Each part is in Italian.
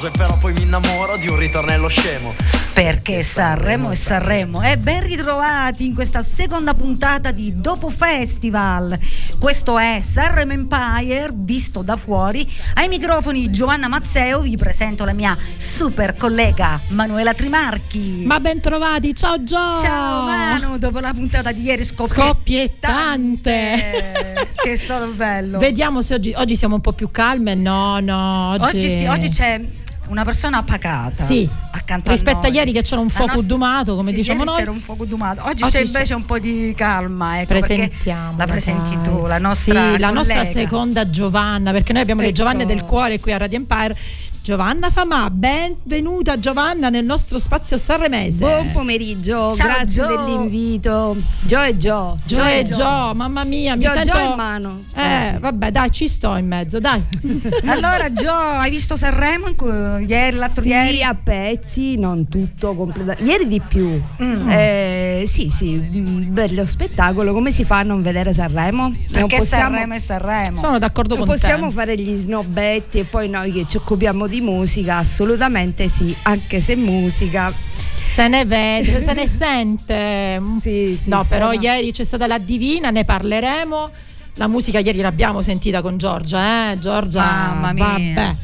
rose, però poi mi innamoro di un ritornello scemo. Perché Sanremo e Sanremo. E ben ritrovati in questa seconda puntata di Dopo Festival. Questo è Sanremo Empire visto da fuori. Ai microfoni Giovanna Mazzeo vi presento la mia super collega Manuela Trimarchi. Ma ben trovati, ciao Gio! Ciao Manu, dopo la puntata di ieri scoppiettante. Scoppiettante. che è stato bello. Vediamo se oggi, oggi siamo un po' più calme. No, no. Oggi, oggi, sì, oggi c'è una persona pacata. Sì. Accanto Rispetto a, a, ieri che c'era un fuoco nostra... dumato, come sì, diciamo noi. c'era un fuoco dumato. Oggi, oggi c'è invece c'è... un po' di calma. Ecco, Presentiamo. La presenti tu, la nostra. Sì, la nostra seconda Giovanna, perché noi abbiamo ecco. le Giovanne del cuore qui a Radio Empire. Giovanna Famà, benvenuta Giovanna nel nostro spazio sanremese. Buon pomeriggio, Ciao, grazie Gio. dell'invito. Gio e Gio. Gio e Gio, mamma mia, Gio, mi sento... Gio in mano. Eh, vabbè, dai, ci sto in mezzo, dai. allora Gio, hai visto Sanremo ieri, l'altro sì, ieri? a pezzi, non tutto completamente. Ieri di più. Mm. Eh, sì, sì, bello spettacolo. Come si fa a non vedere Sanremo? Perché possiamo... Sanremo è Sanremo. Sono d'accordo non con te. possiamo te. fare gli snobbetti e poi noi che ci occupiamo di musica, assolutamente sì, anche se musica se ne vede, se ne sente. Sì, sì, no, però no. ieri c'è stata la Divina, ne parleremo. La musica ieri l'abbiamo sentita con Giorgia, eh? Giorgia, Mamma mia. vabbè.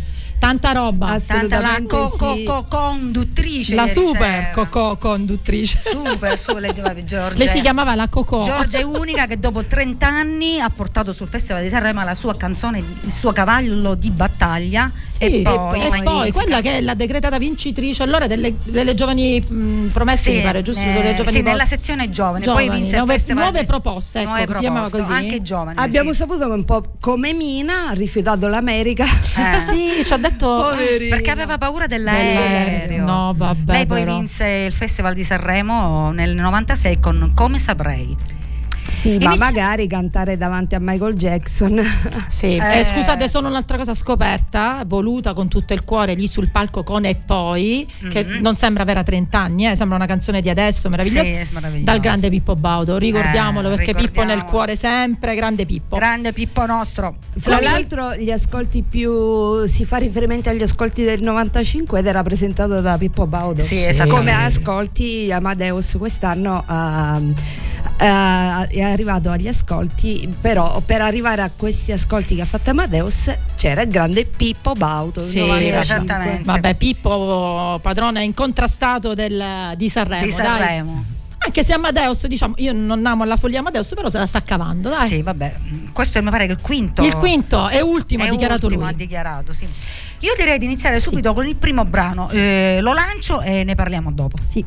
Tanta roba, tanta la co- co- co- conduttrice. La super co- conduttrice. Super, su, lei, Giorgia. Lei si chiamava la Coco. Giorgia è unica che dopo 30 anni ha portato sul Festival di Sanremo la sua canzone, il suo cavallo di battaglia. Sì, e poi, e poi quella che è la decretata vincitrice allora delle, delle giovani mh, promesse, sì, mi pare, giusto? Eh, delle giovani sì, nella sezione giovani, giovani poi vinse nuove, il festival nuove proposte, ecco, nuove si chiamava proposte, così. Anche giovani. Abbiamo sì. saputo che un po' come Mina ha rifiutato l'America. Eh. sì, ci ha detto Poverino. perché aveva paura dell'aereo. No, vabbè. Lei poi però. vinse il Festival di Sanremo nel 96 con Come saprei. Sì, Inizia- ma magari cantare davanti a Michael Jackson. Sì, Eh. eh, scusate, solo un'altra cosa scoperta, voluta con tutto il cuore lì sul palco con e poi, che Mhm. non sembra avere 30 anni, eh, sembra una canzone di adesso, meravigliosa, Sì, dal grande Pippo Baudo, ricordiamolo Eh, perché Pippo nel cuore sempre, grande Pippo. Grande Pippo nostro. Tra l'altro gli ascolti più si fa riferimento agli ascolti del 95 ed era presentato da Pippo Baudo. Sì, esattamente. Come ascolti Amadeus quest'anno ha- ha- è arrivato agli ascolti, però per arrivare a questi ascolti che ha fatto Amadeus c'era il grande Pippo Baudo. Sì, 95. esattamente. Vabbè, Pippo, padrone incontrastato del- di Sanremo. di dai. Sanremo. Anche se Amadeus, diciamo, io non amo la follia Amadeus, però se la sta cavando, dai. Sì, vabbè, questo mi pare che il quinto. Il quinto e ultimo ha è dichiarato ultimo, lui. ha dichiarato, sì. Io direi di iniziare Sì. subito con il primo brano. Eh, lo lancio e ne parliamo dopo. Sì.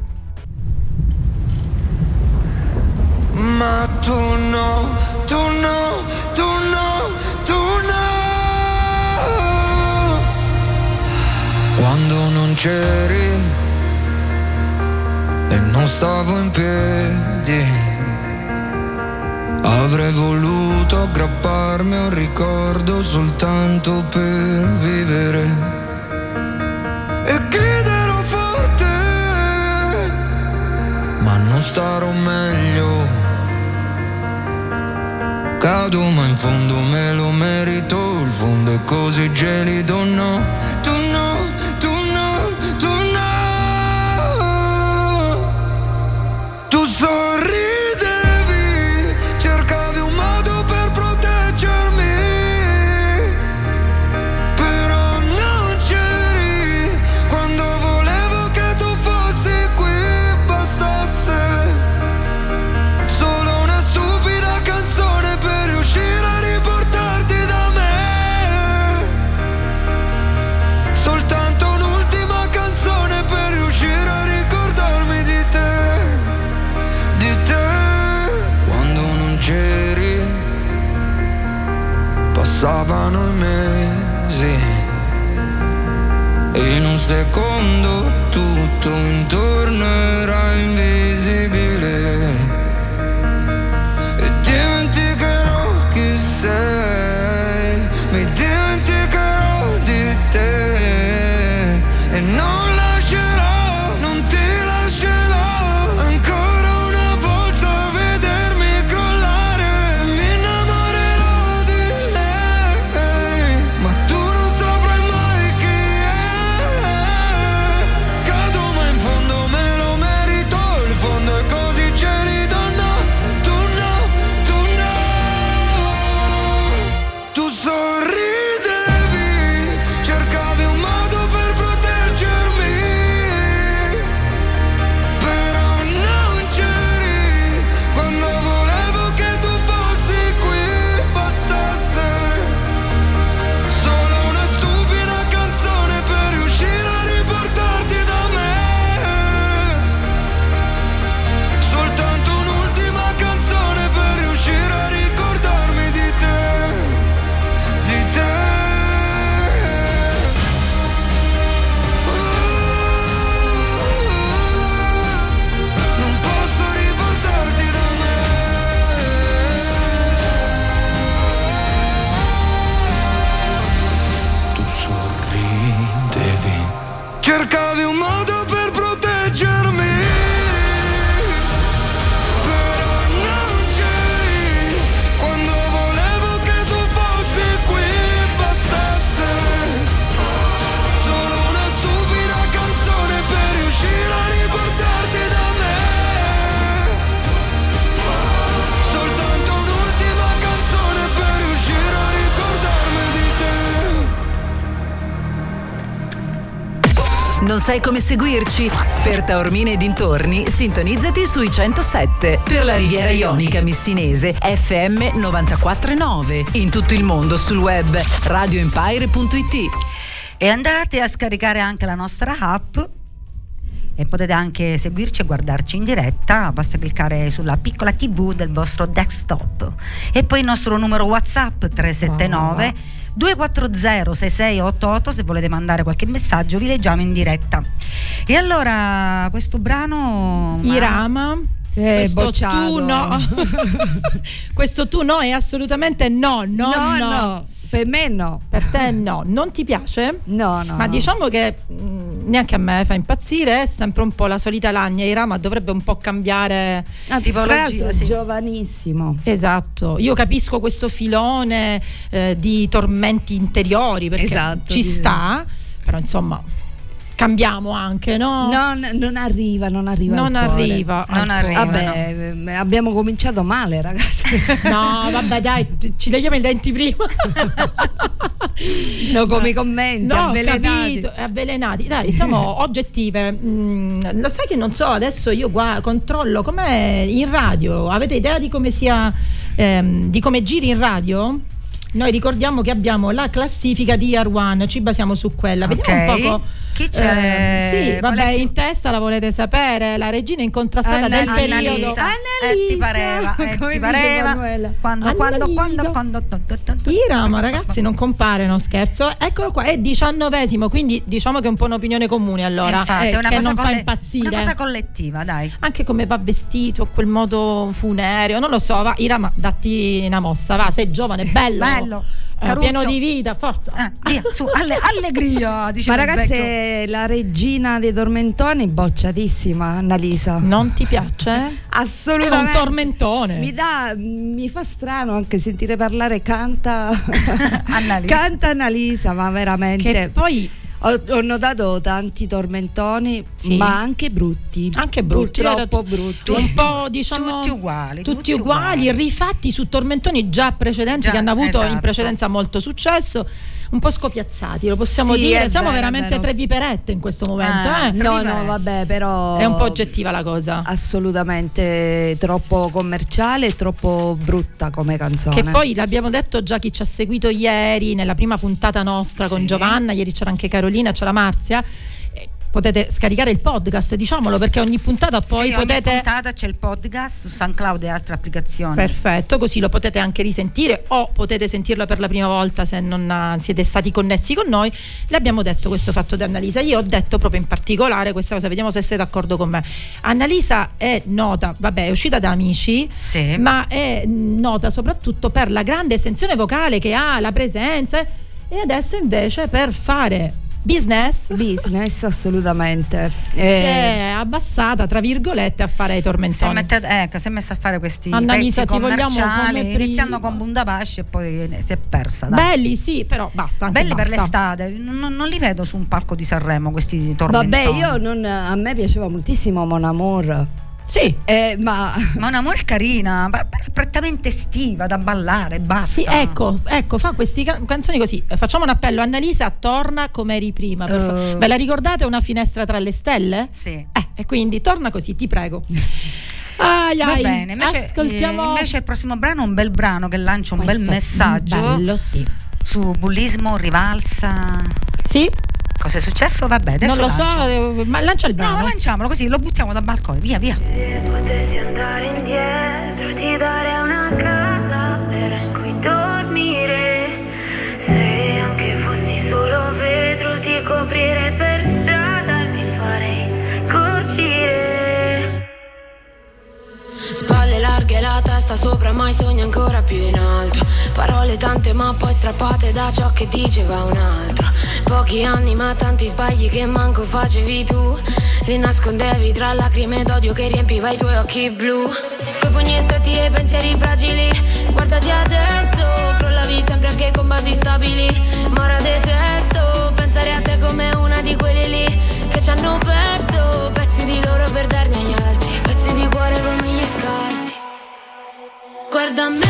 Ma tu no, tu no, tu no, tu no. Quando non c'eri e non stavo in piedi, avrei voluto aggrapparmi a un ricordo soltanto per vivere. E griderò forte, ma non starò meglio. Cado ma in fondo me lo merito Il fondo è così gelido no? Tu secondo tutto intorno era invisibile Non sai come seguirci? Per Taormine e dintorni, sintonizzati sui 107. Per la Riviera Ionica Missinese, FM 949. In tutto il mondo sul web radioempire.it. E andate a scaricare anche la nostra app e potete anche seguirci e guardarci in diretta, basta cliccare sulla piccola tv del vostro desktop. E poi il nostro numero WhatsApp 379 240 6688 se volete mandare qualche messaggio vi leggiamo in diretta. E allora questo brano ma- Irama. Eh, questo bocciato. tu no. questo tu no è assolutamente no, no, no, no. no, per me no. Per te no, non ti piace? No, no. Ma diciamo che mh, neanche a me fa impazzire, è sempre un po' la solita lagna Irama, dovrebbe un po' cambiare Ah, tipologia, sì. giovanissimo. Esatto, io capisco questo filone eh, di tormenti interiori perché Esatto, ci sì. sta, però insomma cambiamo anche, no? Non, non arriva, non arriva. non arriva. Non cuore. arriva. Vabbè, eh, abbiamo cominciato male, ragazzi. No, vabbè, dai, ci leviamo i denti prima. no, come i commenti, No, ho avvelenati. capito, è avvelenati. Dai, siamo oggettive. Mm, lo sai che non so, adesso io qua controllo com'è in radio. Avete idea di come sia ehm, di come giri in radio? Noi ricordiamo che abbiamo la classifica di Year One, ci basiamo su quella. Vediamo Ok. un poco. Chi c'è? Eh, sì, vabbè, in testa la volete sapere, la regina incontrastata del Annalisa. periodo. Annalisa. Eh, ti pareva, eh, Come ti pareva. Quando, quando, Annalisa. quando, quando, Irama, ragazzi, non compare, non scherzo. Eccolo qua, è diciannovesimo, quindi diciamo che è un po' un'opinione comune allora. Infatti, eh, è una che cosa non fa colle- impazzire. Una cosa collettiva, dai. Anche come va vestito, quel modo funereo, non lo so, va, Irama, datti una mossa, va, sei giovane, bello. Bello, caruccio. pieno di vita, forza. Eh, via, su, alle- allegria, diceva Ma ragazzi, la regina dei tormentoni, bocciatissima, Annalisa. Non ti piace? È un Assolutamente. tormentone. Mi dà, mi fa strano anche sentire parlare canta Annalisa. canta Annalisa, ma veramente. Che poi Ho, ho notato tanti tormentoni, Sì. ma anche brutti. anche brutti, Purtroppo era- brutti. un po' diciamo tutti uguali, tutti, tutti uguali, uguali. rifatti su tormentoni già precedenti Già, che hanno avuto in esatto. precedenza molto successo un po' scopiazzati lo possiamo Sì, dire siamo vero, veramente tre viperette in questo momento Ah, eh? No, no, vabbè, però. è un po' oggettiva la cosa Assolutamente troppo commerciale e troppo brutta come canzone. che poi l'abbiamo detto già chi ci ha seguito ieri nella prima puntata nostra con Sì. Giovanna, ieri c'era anche Carolina, c'è la Marzia. Potete scaricare il podcast, diciamolo, perché ogni puntata poi Sì, ogni potete puntata c'è il podcast su SoundCloud e altre applicazioni. Perfetto, così lo potete anche risentire o potete sentirlo per la prima volta se non ah, siete stati connessi con noi. Le abbiamo detto questo fatto di Annalisa. Io ho detto proprio in particolare questa cosa, vediamo se sei d'accordo con me. Annalisa è nota, vabbè, è uscita da amici, Sì. ma è nota soprattutto per la grande estensione vocale che ha, la presenza e adesso invece per fare business Business, assolutamente. si Eh, è abbassata, tra virgolette, a fare i Si è, tormentoni. mette- ecco, si è messa a fare questi Annalisa, pezzi commerciali, iniziando con Bundapasci e poi si è persa. dai. Belli, sì, però basta. Belli per basta. l'estate, non, non li vedo su un palco di Sanremo questi tormentoni. vabbè, io non, a me piaceva moltissimo Mon Amour. Sì, Eh, ma Ma un amore carina, prettamente estiva da ballare, basta. sì, ecco, ecco, fa queste canzoni così. Facciamo un appello. Annalisa, torna come eri prima. per fa- Eh. Ve la ricordate una finestra tra le stelle? Sì. Eh, e quindi torna così, ti prego. Ai, Va ai, bene, invece, ascoltiamo eh, invece il prossimo brano è un bel brano che lancia un bel Questo è messaggio Bello, sì. su bullismo, rivalsa. Sì, Cosa è successo? Vabbè, adesso non lo so, lancio. eh, ma lancia il brano. No, lanciamolo così, lo buttiamo dal balcone, via, via. Se potessi andare indietro, ti darei larghe, la testa testa sopra, mai sogna ancora più in alto. Parole tante ma poi strappate da ciò che diceva un altro. Pochi anni ma tanti sbagli che manco facevi tu. Li nascondevi tra lacrime d'odio che riempiva i tuoi occhi blu. Coi pugni stretti e pensieri fragili, guardati adesso. Crollavi sempre anche con basi stabili. Ma ora detesto pensare a te come una di quelli lì che ci hanno perso pezzi di loro per darne agli altri. Pezzi di cuore come gli scarti. Guarda me.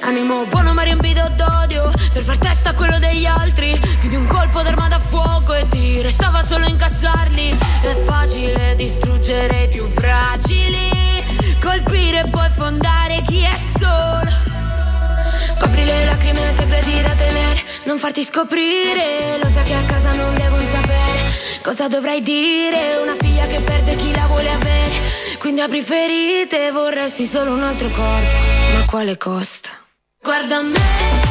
Animo buono ma riempito d'odio Per far testa a quello degli altri. Più di un colpo d'arma da fuoco E ti restava solo incassarli. È facile distruggere i più fragili Colpire e poi fondare chi è solo. Copri le lacrime segreti da tenere Non farti scoprire. Lo sai che a casa non devono sapere Cosa dovrai dire. Una figlia che perde chi la vuole avere Quindi apri ferite Vorresti solo un altro corpo Ma quale costa? Guarda me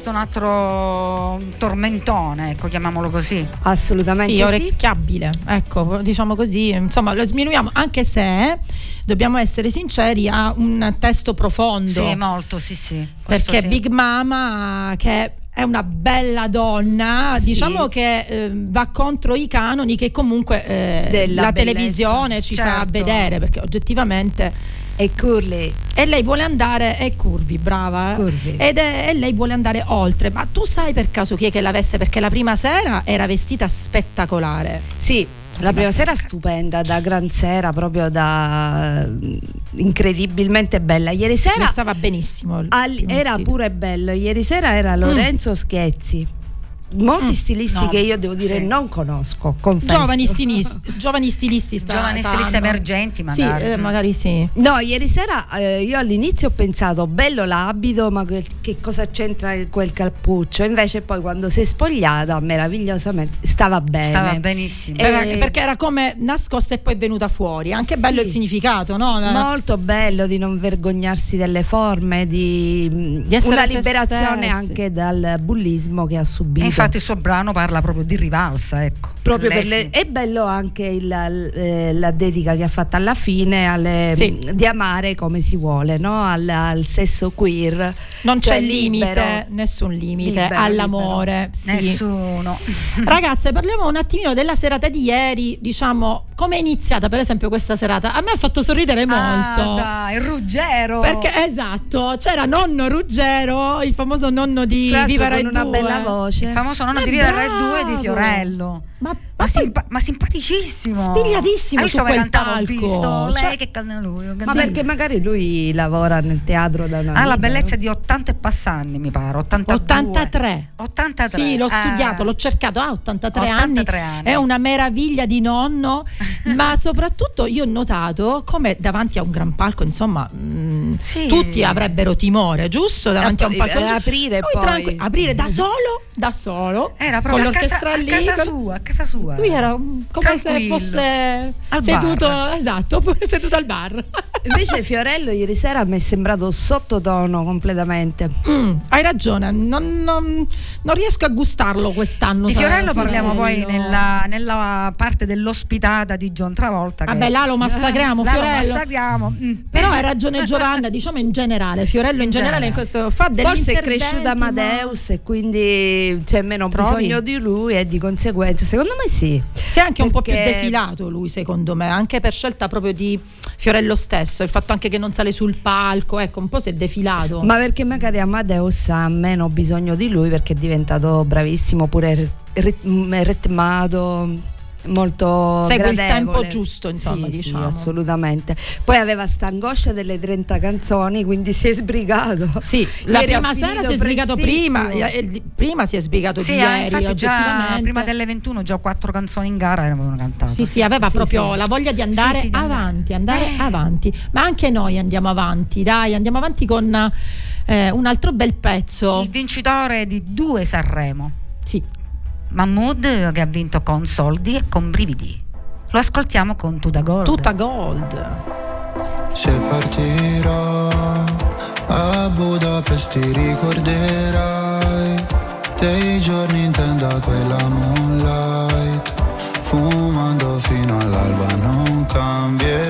questo è un altro tormentone, ecco, chiamiamolo così. Assolutamente Sì, sì. orecchiabile, ecco, diciamo così, insomma, lo sminuiamo, anche se dobbiamo essere sinceri, ha un testo profondo. Sì, molto, sì, sì. Questo perché sì. Big Mama, che è una bella donna, Sì. diciamo che eh, va contro i canoni che comunque eh, la bellezza. televisione ci fa Certo. vedere, perché oggettivamente... E Curly. E lei vuole andare, è curvi, brava. eh? Curvi. Ed è, e lei vuole andare oltre. Ma tu sai per caso chi è che la veste? Perché la prima sera era vestita spettacolare. Sì, la prima sera stupenda, da gran sera, proprio da mm, incredibilmente bella. Ieri Le sera stava benissimo. al- era vestito. pure bello. Ieri sera era Lorenzo Schezzi. Molti Mm. stilisti No, che io devo dire sì. non conosco. Giovani stilisti, giovani stilisti sta- Giovani stilisti emergenti, magari. Sì, eh, magari sì. No, ieri sera eh, io all'inizio ho pensato bello l'abito, ma quel- che cosa c'entra quel cappuccio? Invece poi quando si è spogliata meravigliosamente stava bene. Stava benissimo. Eh, perché era come nascosta e poi è venuta fuori. Anche Sì. bello il significato, no? La- Molto bello di non vergognarsi delle forme, di, Di essere una liberazione stessi. anche dal bullismo che ha subito. E infatti il suo brano parla proprio di rivalsa, ecco. Proprio per le- è bello anche il- eh, la dedica che ha fatto alla fine alle- Sì. di amare come si vuole, no? al, al sesso queer. non cioè c'è limite, libero. nessun limite Libero, all'amore. sì. Nessuno. Ragazze, parliamo un attimino della serata di ieri, diciamo, come è iniziata per esempio questa serata? A me ha fatto sorridere molto. Ah, dai, Ruggero. Perché esatto, c'era nonno Ruggero, il famoso nonno di Viva Rai con una 2. bella voce. il famoso nonno Ma di Vita Rai bravo! 2 di Fiorello. Ma Ma, simpa- ma simpaticissimo. Spigliatissimo su visto come quel palco. Visto lei Cioè- che canta lui. Ma perché magari lui lavora nel teatro da una Ha la vita, bellezza di 80 e passanni, mi pare. 82. 83. 83. Sì, l'ho Ah. studiato, l'ho cercato, ha 83, 83 anni, anni. è una meraviglia di nonno, ma soprattutto io ho notato come davanti a un gran palco, insomma, mh, Sì. tutti avrebbero timore, giusto? Davanti a un palco. eh, aprire poi. tranqui- aprire da solo, da solo, Era con proprio a casa, l'orchestra a lì. casa con- sua, a casa sua. Lui era come se Tranquillo. fosse Al seduto, bar. esatto, seduto al bar. Invece Fiorello ieri sera mi è sembrato sottotono completamente. Mm, hai ragione, non, non- non riesco a gustarlo quest'anno. Di Fiorello parliamo poi nella, nella parte dell'ospitata di John Travolta. che- Vabbè, là lo massacriamo, Là lo Fiorello. massacriamo. mm. Però hai ragione Giovanna, diciamo in generale, Fiorello in, In generale, in generale. questo fa degli Forse è cresciuto ma- Amadeus e quindi c'è meno Trovi? bisogno di lui e di conseguenza secondo me sì. Si è anche un po' più Perché- defilato lui, secondo me, anche per scelta proprio di Fiorello stesso, il fatto anche che non sale sul palco, ecco, un po' si è defilato. Ma perché magari Amadeus ha meno bisogno di lui perché è diventato bravissimo pure rit- ritmato molto Segue il gradevole. tempo giusto, insomma, Sì, sì, diciamo. assolutamente. Poi aveva sta angoscia delle 30 canzoni, quindi si è sbrigato. Sì, la Ieri prima sera si è sbrigato prima, eh, prima si è sbrigato Sì, eh, ieri, infatti già prima delle 21 già quattro canzoni in gara avevano cantato. Sì, sì, aveva Sì, proprio sì. la voglia di andare Sì, sì, di andare. avanti, andare Eh. avanti. Ma anche noi andiamo avanti, dai, andiamo avanti con eh, un altro bel pezzo. Il vincitore di due Sanremo, Sì, Mahmood, che ha vinto con soldi e con brividi. Lo ascoltiamo con Tuda Gold. tutta gold. Se partirò a Budapest ti ricorderai dei giorni in tenda quella moonlight fumando fino all'alba non cambierai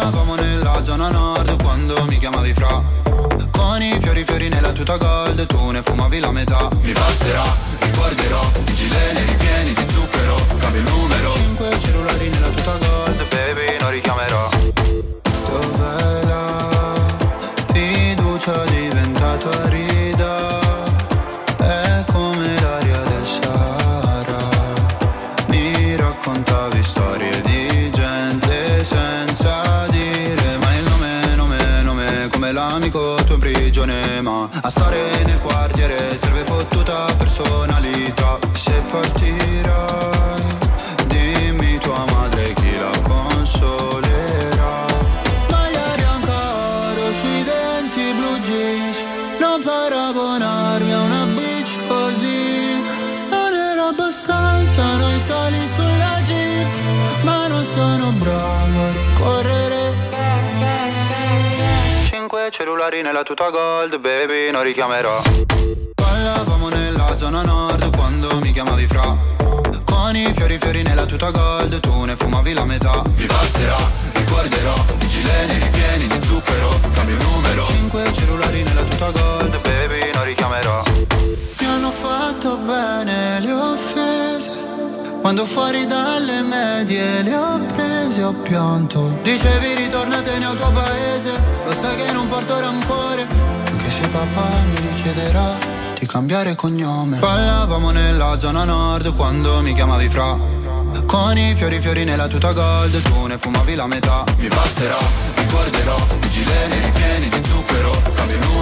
Parlavamo nella zona nord quando mi chiamavi fra. Con i fiori fiori nella tuta gold Tu ne fumavi la metà. Mi basterà, ricorderò I gileni ripieni di zucchero Cambio il numero. Cinque cellulari nella tuta gold Baby, cellulari nella tuta gold baby non richiamerò. Parlavamo nella zona nord quando mi chiamavi fra. Con i fiori fiori nella tuta gold Tu ne fumavi la metà. Mi basterà, ricorderò I gileni ripieni di zucchero. Cambio numero. Cinque cellulari nella tuta gold Baby non richiamerò. Mi hanno fatto bene le offese quando fuori dalle medie le ho prese ho pianto. Dicevi ritornatene al tuo paese. Lo sai che non porto rancore. Anche se papà mi richiederà di cambiare cognome. Parlavamo nella zona nord quando mi chiamavi fra. Con i fiori fiori nella tuta gold Tu ne fumavi la metà. Mi basterà, ricorderò I gileni ripieni di zucchero Cambio il numero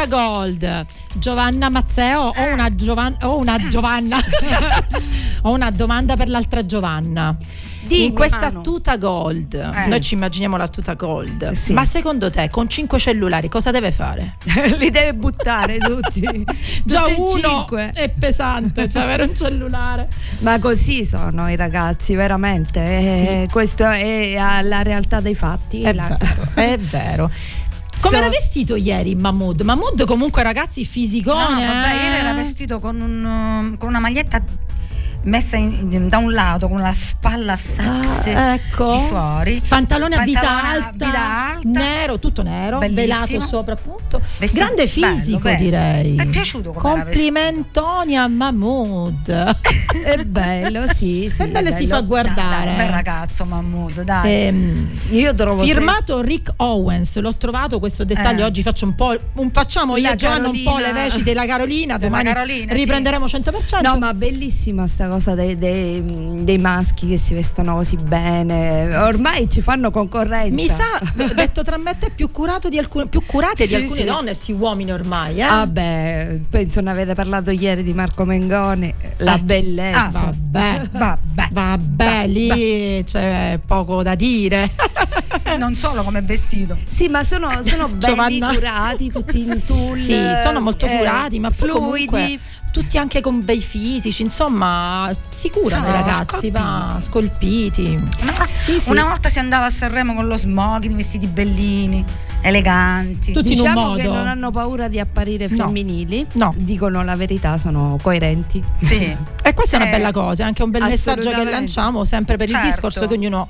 Tutta gold. Giovanna Mazzeo, ho una, Giovan- ho una Giovanna. ho una domanda per l'altra Giovanna. Dimmi, in questa Manu. tuta gold, Eh. noi ci immaginiamo la tuta gold, Sì. ma secondo te con cinque cellulari cosa deve fare? Li deve buttare tutti. Già Tutti e uno cinque. è pesante, cioè avere un cellulare. Ma così sono i ragazzi, veramente. Eh, Questo è eh, la realtà dei fatti. È La- vero, è vero. Come era vestito ieri Mahmood? Mahmood comunque ragazzi No, fisicone. vabbè, eh? ieri era vestito con, un, con una maglietta messa in- in- da un lato con la spalla sexy Ah, ecco. di fuori. Pantalone a vita alta, alta. nero, tutto nero, Bellissimo. velato sopra appunto. Vestito- Grande bello, fisico bello. direi. Mi è piaciuto Complimentoni a Mahmood. È bello, sì, sì. È bello e si bello. fa guardare. Dai, un bel ragazzo Mahmood, dai. Ehm, Io trovo se- Firmato Rick Owens, l'ho trovato questo dettaglio. Eh. Oggi faccio un po'. Un, facciamo io La e Giovanna un po' le Carolina. veci della Carolina. Della Domani Carolina, sì. riprenderemo 100%. No, ma bellissima sta cosa dei, dei- dei maschi che si vestono così bene. Ormai ci fanno concorrenza. Mi sa, ho detto tra me te, più, curato di alcune, più curate di Sì, alcune sì. donne, sì, uomini ormai. Eh? Vabbè, penso ne avete parlato ieri di Marco Mengoni, la Eh. bellezza. Ah, Vabbè, Vabbè, vabbè, lì c'è poco da dire. non solo come vestito. Sì, ma sono, sono belli Giovanna. curati, tutti in tulle. Sì, sono molto eh, curati, ma fluidi. comunque tutti anche con bei fisici, insomma, si curano i Sono ragazzi, va, scolpiti. Una, Sì, sì. una volta si andava a Sanremo con lo smoking, vestiti bellini, eleganti. Tutti in un Diciamo che non hanno paura di apparire No. femminili. No. Dicono la verità, sono coerenti. Sì. E questa è una Eh, bella cosa, è anche un bel messaggio che lanciamo sempre per il Certo. discorso che ognuno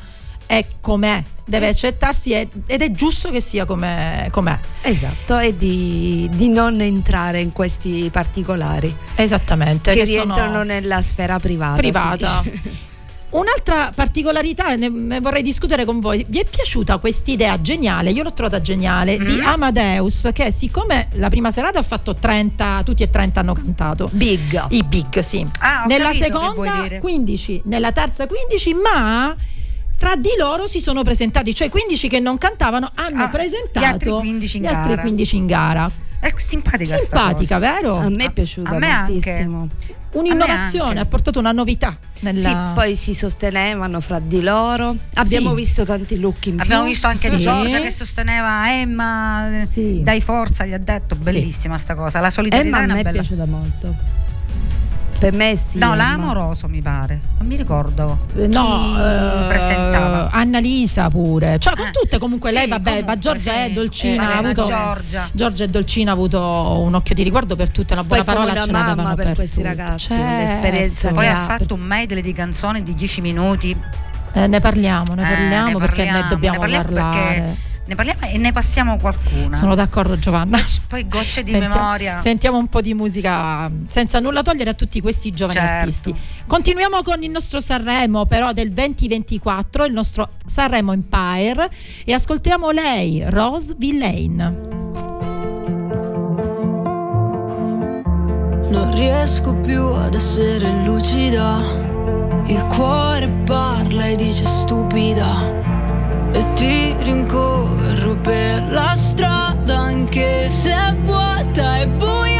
è com'è, deve accettarsi e- ed è giusto che sia com'è. com'è. Esatto, e di, di non entrare in questi particolari Esattamente. che, sono rientrano nella sfera privata. privata. Un'altra particolarità, ne, vorrei discutere con voi. Vi è piaciuta quest'idea geniale? Io l'ho trovata geniale di Mm. Amadeus, che siccome la prima serata ha fatto 30, tutti e 30 hanno cantato. Big. I big, sì. Ah, nella che seconda dire. 15, nella terza 15, ma tra di loro si sono presentati, cioè 15 che non cantavano hanno Ah, presentato gli altri 15 in gli altri gara. 15 in gara. È simpatica Simpatica, cosa. vero? A me è piaciuta a me anche. moltissimo. Un'innovazione, anche. ha portato una novità nella Sì, poi si sostenevano fra di loro. Abbiamo Sì. visto tanti look in più. Abbiamo visto anche Sì. Giorgia che sosteneva Emma, Sì. dai forza, gli ha detto, Sì. bellissima sta cosa, la solidarietà Emma è a una me è bella... piaciuta molto. Per me sì. No, l'amoroso mi pare, non mi ricordo Eh, No, eh, presentava. Annalisa pure. Cioè, con Eh, tutte comunque sì, lei, vabbè, comunque, ma Giorgia sì. è dolcina. Eh, ha vabbè, ma avuto, Giorgia. Giorgia e Dolcina ha avuto un occhio di riguardo per tutte, una buona Poi parola ce l'avevano mamma per questi tutte. ragazzi, Certo. l'esperienza Poi ha ha. fatto un medley di canzoni di 10 minuti. Eh, ne parliamo, ne Eh, parliamo ne perché ne parliamo, dobbiamo ne parliamo parlare. perché ne parliamo e ne passiamo qualcuna. Sono d'accordo Giovanna. Poi gocce di Sentiamo- memoria. Sentiamo un po' di musica senza nulla togliere a tutti questi giovani Certo. artisti. Continuiamo con il nostro Sanremo però del 2024, il nostro Sanremo Empire e ascoltiamo lei, Rose Villain. Non riesco più ad essere lucida. Il cuore parla e dice stupida. E ti rincorro per la strada anche se è vuota e buia.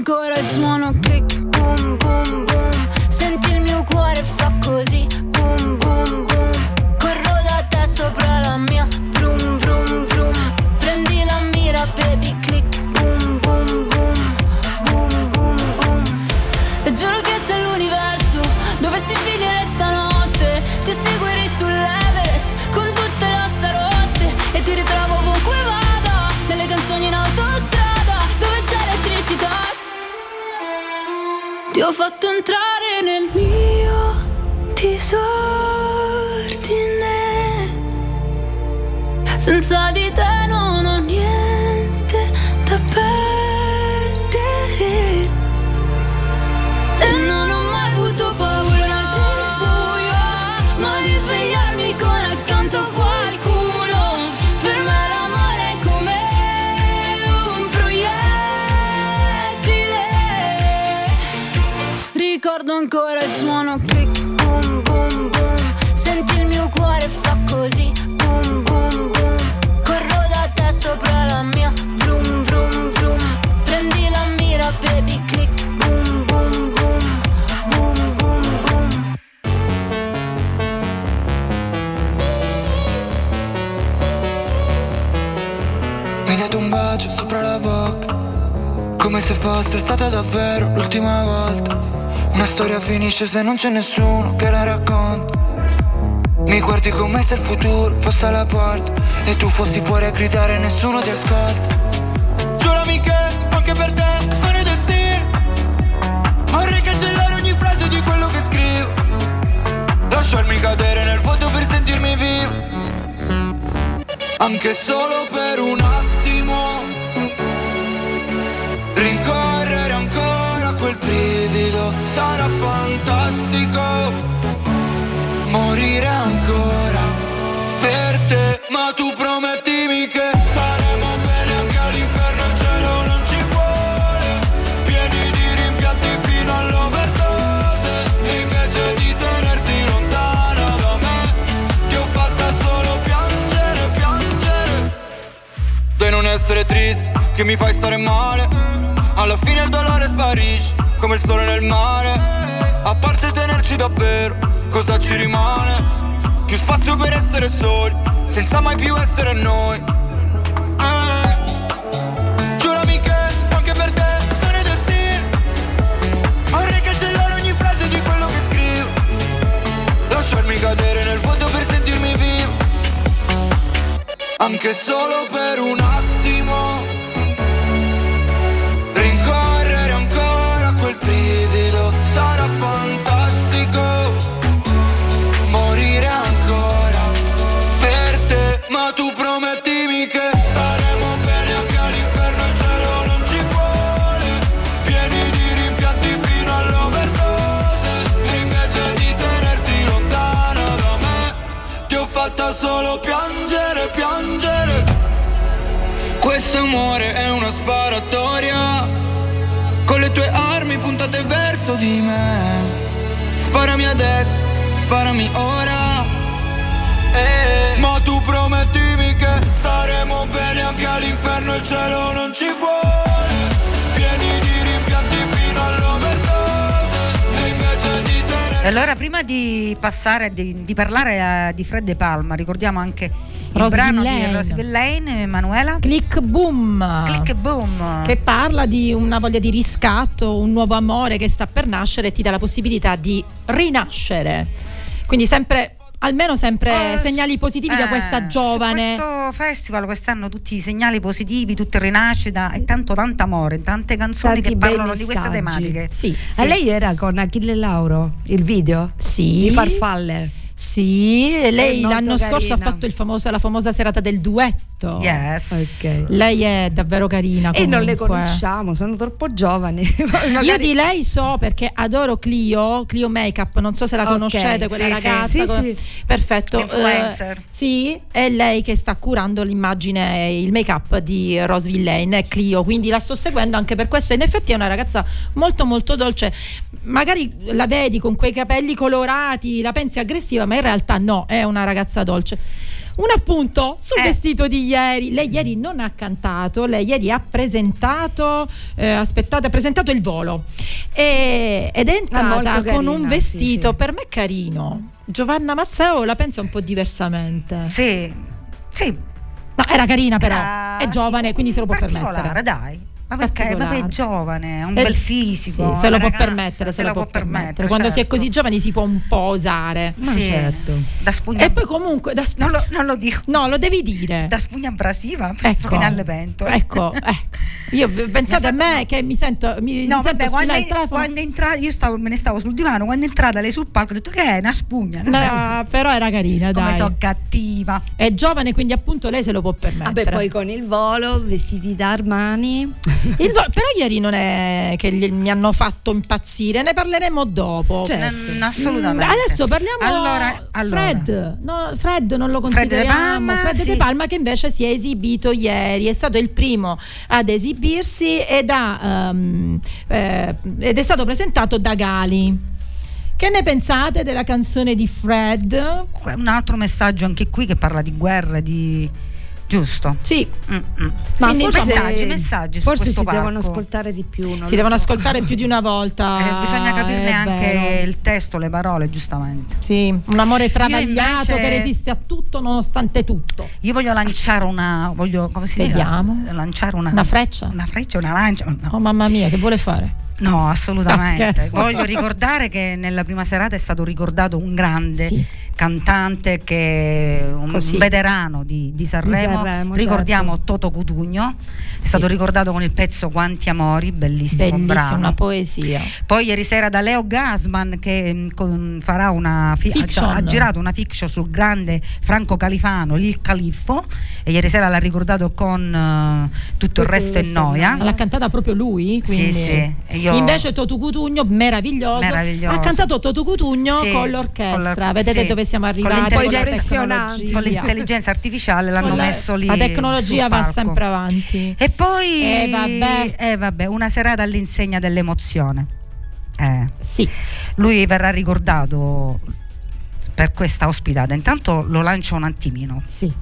Ancora il suono ho fatto entrare nel mio disordine. Senza di te suono click, boom, boom, boom. Senti il mio cuore fa così, boom, boom, boom. Corro da te sopra la mia, vroom, vroom, vroom. Prendi la mira, baby, click, boom, boom, boom. Boom, boom, boom. Mi hai dato un bacio sopra la bocca Come se fosse stata davvero l'ultima volta Una storia finisce se non c'è nessuno che la racconta. Mi guardi come se il futuro fosse alla porta E tu fossi fuori a gridare e nessuno ti ascolta. Giurami che anche per te non è destino Vorrei cancellare ogni frase di quello che scrivo. Lasciarmi cadere nel vuoto per sentirmi vivo. Anche solo per un attimo. Brivido sarà fantastico. Morire ancora per te, ma tu promettimi che staremo bene anche all'inferno, il cielo non ci vuole. Pieni di rimpianti fino all'overdose, invece di tenerti lontana da me, ti ho fatta solo piangere, piangere. De non essere triste, che mi fai stare male. Alla fine il dolore sparisce, come il sole nel mare. A parte tenerci davvero, cosa ci rimane? Più spazio per essere soli, senza mai più essere noi. Eh. Giurami che anche per te non è destino. Vorrei cancellare ogni frase di quello che scrivo. Lasciarmi cadere nel vuoto per sentirmi vivo. Anche solo per un attimo. Questo amore è una sparatoria, con le tue armi puntate verso di me. Sparami adesso, sparami ora. Eh. Bene anche all'inferno, il cielo non ci vuole. Pieni di rimpianti fino all'overdose, e invece di tenere E allora, prima di passare di, di parlare eh, di Fred De Palma, ricordiamo anche il Rose brano Villain. di Rose Villain, Emanuela. Click boom. Click boom. Che parla di una voglia di riscatto, un nuovo amore che sta per nascere e ti dà la possibilità di rinascere. Quindi sempre, almeno sempre Eh, segnali positivi da eh, questa giovane. Su questo festival quest'anno tutti i segnali positivi, tutte rinascita e tanto tanto amore, tante canzoni Tanti che parlano di queste tematiche. Sì, A lei era con Achille Lauro il video? sì. Di farfalle. Sì, lei molto l'anno scorso ha carina. fatto il famoso- la famosa serata del duetto. Yes. Ok. Lei è davvero carina. E non le comunque. conosciamo, sono troppo giovani. Magari- Io di lei so perché adoro Clio, Clio Makeup, non so se la Ok, conoscete, quella sì, sì. ragazza. Sì, co- sì. Perfetto. Influencer. Eh, sì, è lei che sta curando l'immagine, il make-up di Rose Villain, è Clio, quindi la sto seguendo anche per questo. In effetti è una ragazza molto molto dolce. Magari la vedi con quei capelli colorati, la pensi aggressiva, ma in realtà no, è una ragazza dolce. Un appunto sul Eh. vestito di ieri. Lei ieri non ha cantato, lei ieri ha presentato, eh, aspettate, ha presentato il volo E- ed è entrata molto con carina, un sì, vestito sì. per me carino. Giovanna Mazzeo la pensa un po' diversamente. Sì, sì. No, era carina però, Era, è giovane, sì, quindi se lo può permettere. dai. Ma perché? Ma è giovane, ha un Eh, bel fisico. sì, se lo può ragazza, permettere, se lo può permettere. Quando si è certo. così giovani si può un po' osare. Ma Sì, certo. da spugna. E poi comunque da sp- non, lo, non lo dico. No, lo devi dire. Da spugna abrasiva per Ecco. strofinare le pentole. Ecco, ecco. Io pensate a ha fatto- me che mi sento mi, No, mi sento vabbè, quando è, quando è entrata, io stavo, me ne stavo sul divano, quando è entrata lei sul palco ho detto che è una spugna. No, però era carina, come dai. so cattiva. È giovane, quindi appunto lei se lo può permettere. Vabbè, poi con il volo, vestiti da Armani. Il vo- però ieri non è che gli- mi hanno fatto impazzire, ne parleremo dopo. Certo. Mm, assolutamente. Mm, Adesso parliamo Allora, allora. Fred. No, Fred non lo Fred De consideriamo. Palma, Fred De sì. Palma che invece si è esibito ieri, è stato il primo ad esibirsi ed, ha, ehm, eh, ed è stato presentato da Gali. Che ne pensate della canzone di Fred? Un altro messaggio anche qui che parla di guerra, di giusto. Sì, Mm, mm. Ma Quindi, forse, messaggi, messaggi forse si devono palco. ascoltare di più. si devono so. ascoltare più di una volta. Eh, bisogna capirne anche vero. il testo, le parole, giustamente. Sì, un amore travagliato invece- che resiste a tutto nonostante tutto. Io voglio lanciare una. Voglio, come si dice? Vediamo. Lanciare una. Una freccia? Una freccia, una lancia. No, Oh mamma mia, che vuole fare? no, assolutamente. voglio ricordare che nella prima serata è stato ricordato un grande Sì. Cantante che un Così. veterano di, di Sanremo. Sanremo, Ricordiamo certo. Toto Cutugno. È stato ricordato con il pezzo Quanti amori, bellissimo Bellissima, brano. una poesia. Poi ieri sera da Leo Gasman che mm, con- farà una fi- ha, ha girato una fiction sul grande Franco Califano, il Califfo e ieri sera l'ha ricordato con eh, tutto il resto è noia. L'ha cantata proprio lui? Quindi. Sì, sì. Io- Invece Totu Cutugno, meraviglioso, Meraviglioso. ha cantato Totu Cutugno Sì, con l'orchestra. con la- Vedete sì. dove siamo Con arrivati? Impressionante. tecnologia. con l'intelligenza artificiale l'hanno Con la- messo lì. La tecnologia va sempre avanti. E poi Eh, vabbè. eh, vabbè, una serata all'insegna dell'emozione. Eh. Sì. Lui verrà ricordato per questa ospitata. Intanto lo lancio un attimino. Sì.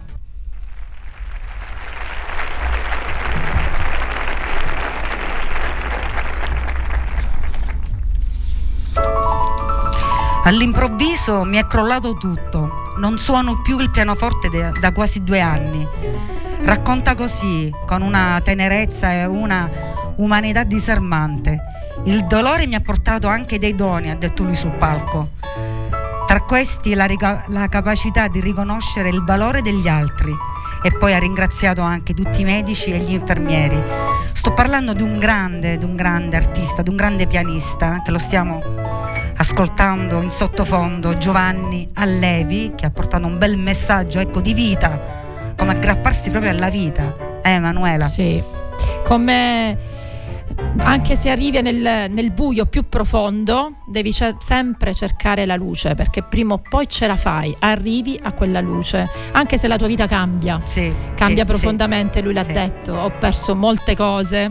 All'improvviso mi è crollato tutto, non suono più il pianoforte de- da quasi due anni. Racconta così, con una tenerezza e una umanità disarmante. Il dolore mi ha portato anche dei doni, ha detto lui sul palco. Tra questi la, rica- la capacità di riconoscere il valore degli altri e poi ha ringraziato anche tutti i medici e gli infermieri. Sto parlando di un grande, di un grande artista, di un grande pianista che lo stiamo ascoltando in sottofondo, Giovanni Allevi, che ha portato un bel messaggio ecco, di vita, come aggrapparsi proprio alla vita. Eh, Emanuela? Sì. Come anche se arrivi nel, nel buio più profondo, devi ce- sempre cercare la luce, perché prima o poi ce la fai, arrivi a quella luce, anche se la tua vita cambia. Sì, Cambia sì, profondamente, lui l'ha sì. detto, ho perso molte cose,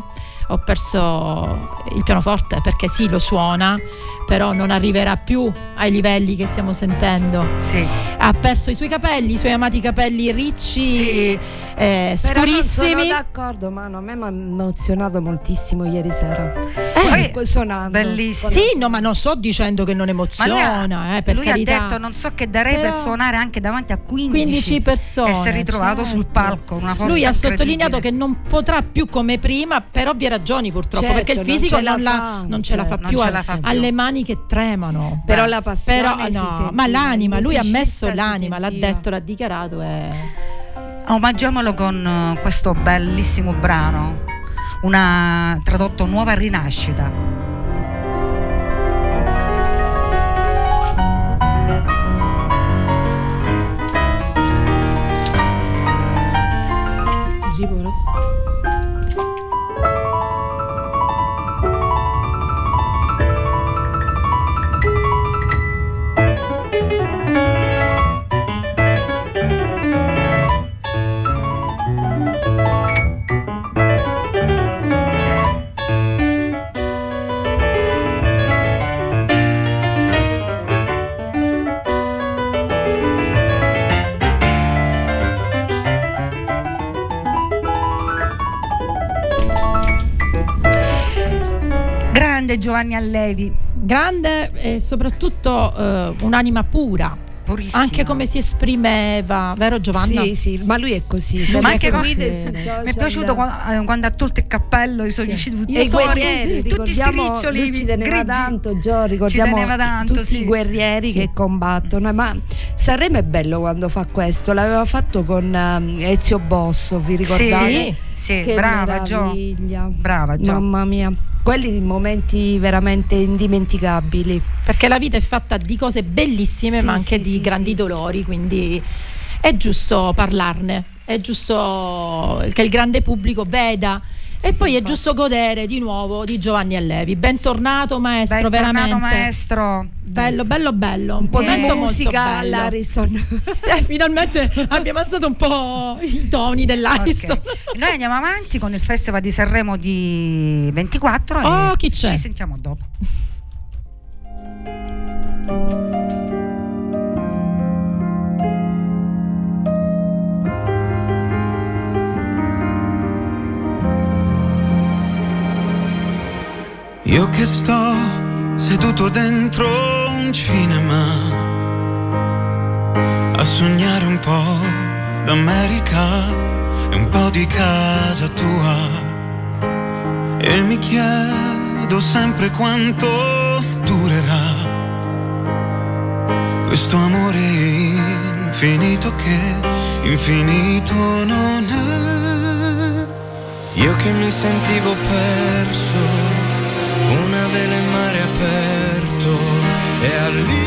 ho perso il pianoforte perché sì, lo suona, però non arriverà più ai livelli che stiamo sentendo. Sì. Ha perso i suoi capelli, i suoi amati capelli ricci, Sì. eh, Però non sono scurissimi. d'accordo, ma a me mi ha emozionato moltissimo ieri sera. Poi- Eh, suonando. bellissimo. Sì, no, ma non sto dicendo che non emoziona, ha, eh, per lui ha detto non so che darei per Però- suonare anche davanti a 15, 15 persone. e si è ritrovato certo. sul palco una forza Lui ha sottolineato che non potrà più come prima per ovvie ragioni purtroppo, Certo, perché il non fisico non, la- fa, non ce la fa certo, più, ce ha- la fa più. ha le mani che tremano. Però la passione Però no, sentiva, ma l'anima, lui ha messo l'anima, l'ha detto, l'ha dichiarato. E... Omaggiamolo con eh, questo bellissimo brano, una tradotto nuova rinascita. Grande Giovanni Allevi. Grande e soprattutto eh, un'anima pura. Purissima. Anche come si esprimeva, vero Giovanna? Sì, sì, ma lui è così. Ma sempre anche sui Mi è piaciuto quando, eh, quando ha tolto il cappello, sono Sì. usciti tutti Io i guerrieri, tutti striccioli lui ci teneva grigi. tanto, Gio, ricordiamo teneva tanto, tutti sì. i guerrieri Sì. che combattono. Ma Sanremo è bello quando fa questo, l'aveva fatto con ehm, Ezio Bosso, vi ricordate? Sì, sì, Che brava Gio. Brava Gio. Mamma mia, quelli momenti veramente indimenticabili. Perché la vita è fatta di cose bellissime, Sì, ma anche sì, di sì, grandi dolori, quindi è giusto parlarne, è giusto che il grande pubblico veda. E poi è giusto godere di nuovo di Giovanni Allevi. Bentornato maestro, Bentornato veramente. maestro. Bello, bello, bello. Un po' di musica bello. all'Arison. Eh, finalmente abbiamo alzato un po' i toni dell'Arison. Ok. Noi andiamo avanti con il Festival di Sanremo di 24 Oh, e chi c'è? ci sentiamo dopo. Io che sto seduto dentro un cinema a sognare un po' d'America e un po' di casa tua e mi chiedo sempre quanto durerà questo amore infinito che infinito non è. Io che mi sentivo perso vela in mare aperto e all'improvviso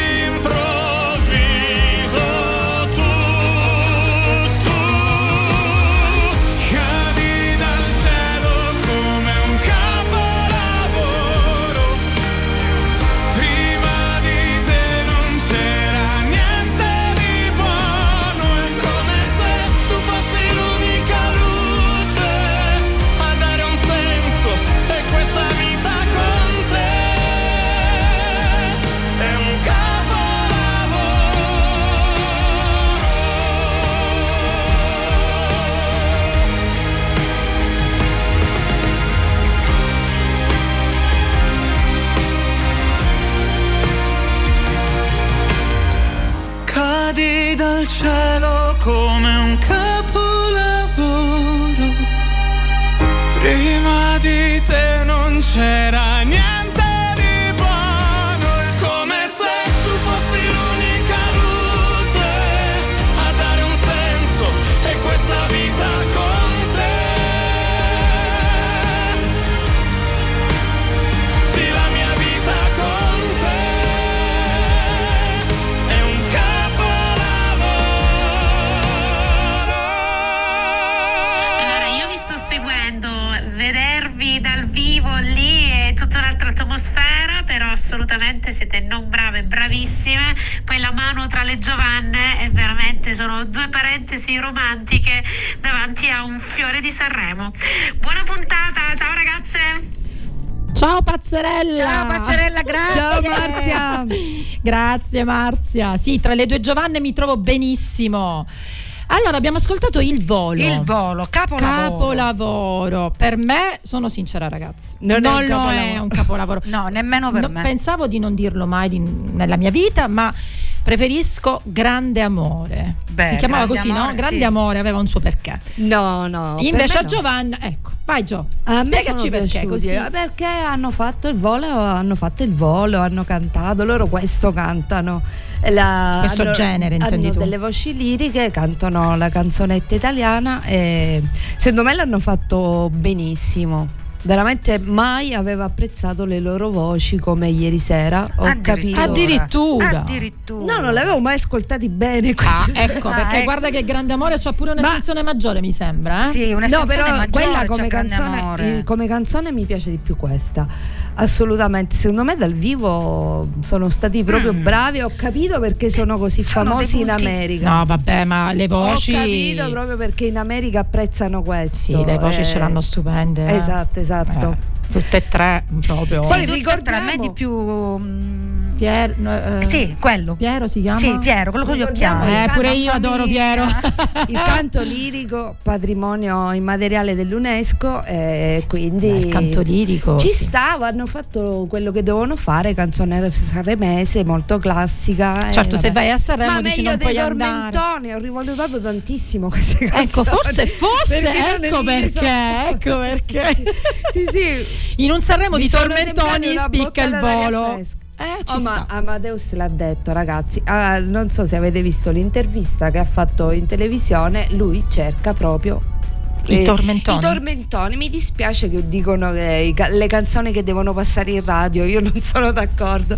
te sono due parentesi romantiche davanti a un fiore di Sanremo. Buona puntata, ciao ragazze! Ciao Pazzerella! Ciao Pazzerella, grazie. Ciao Marzia. Grazie Marzia. Sì, tra le due Giovanne mi trovo benissimo. Allora, abbiamo ascoltato Il Volo. Il volo, capolavoro. Capolavoro. Per me, sono sincera ragazzi, Non non, è un lo capolavoro. è un capolavoro. No, nemmeno per No, me. Pensavo di non dirlo mai di- nella mia vita, ma preferisco Grande Amore. Beh, si chiamava così, no? Amore, Grande sì. Amore aveva un suo perché. No, no. Invece a no. Giovanna, ecco, vai Gio, A spiegaci perché così. eh, Perché hanno fatto il volo, hanno fatto il volo, hanno cantato, loro questo cantano. La, Questo hanno, genere, intendi hanno tu? delle voci liriche, cantano la canzonetta italiana e secondo me l'hanno fatto benissimo. Veramente mai avevo apprezzato le loro voci come ieri sera. Ho capito. Addirittura. Addirittura. No, non le avevo mai ascoltati bene. Ah, queste- ecco, Ah, perché ecco. guarda che Grande Amore c'ha pure un'estensione maggiore, mi sembra. Eh? Sì, No, un'estensione però maggiore, quella come canzone, eh, come canzone mi piace di più questa. Assolutamente. Secondo me dal vivo sono stati proprio Mm. bravi. Ho capito perché sono così Sono famosi in America. No, vabbè, ma le voci. Ho capito proprio perché in America apprezzano questo. Sì, le voci eh. ce l'hanno stupende. eh. Esatto, esatto. Eh, tutte e tre proprio. Sì, Poi e tre, a me di più. mm, Pier- eh, Sì, quello. Piero si chiama? Sì, Piero, quello con gli occhiali. Eh, pure io adoro. Piero. Il canto lirico, patrimonio immateriale dell'UNESCO, e quindi il canto lirico. Ci sì. stava, hanno fatto quello che dovevano fare, canzone sanremese molto classica. e Certo, se vai a Sanremo Ma dici non dei puoi andare. tormentoni, ho rivalutato tantissimo queste canzoni. Ecco, forse, forse, Perché ecco ne so- perché, ecco perché. Sì, sì. In un Sanremo Mi di tormentoni spicca il volo. Eh, Oh, ma Amadeus l'ha detto, ragazzi. Ah, non so se avete visto l'intervista che ha fatto in televisione. Lui cerca proprio. I tormentoni. I tormentoni. Mi dispiace che dicono che le canzoni che devono passare in radio, io non sono d'accordo.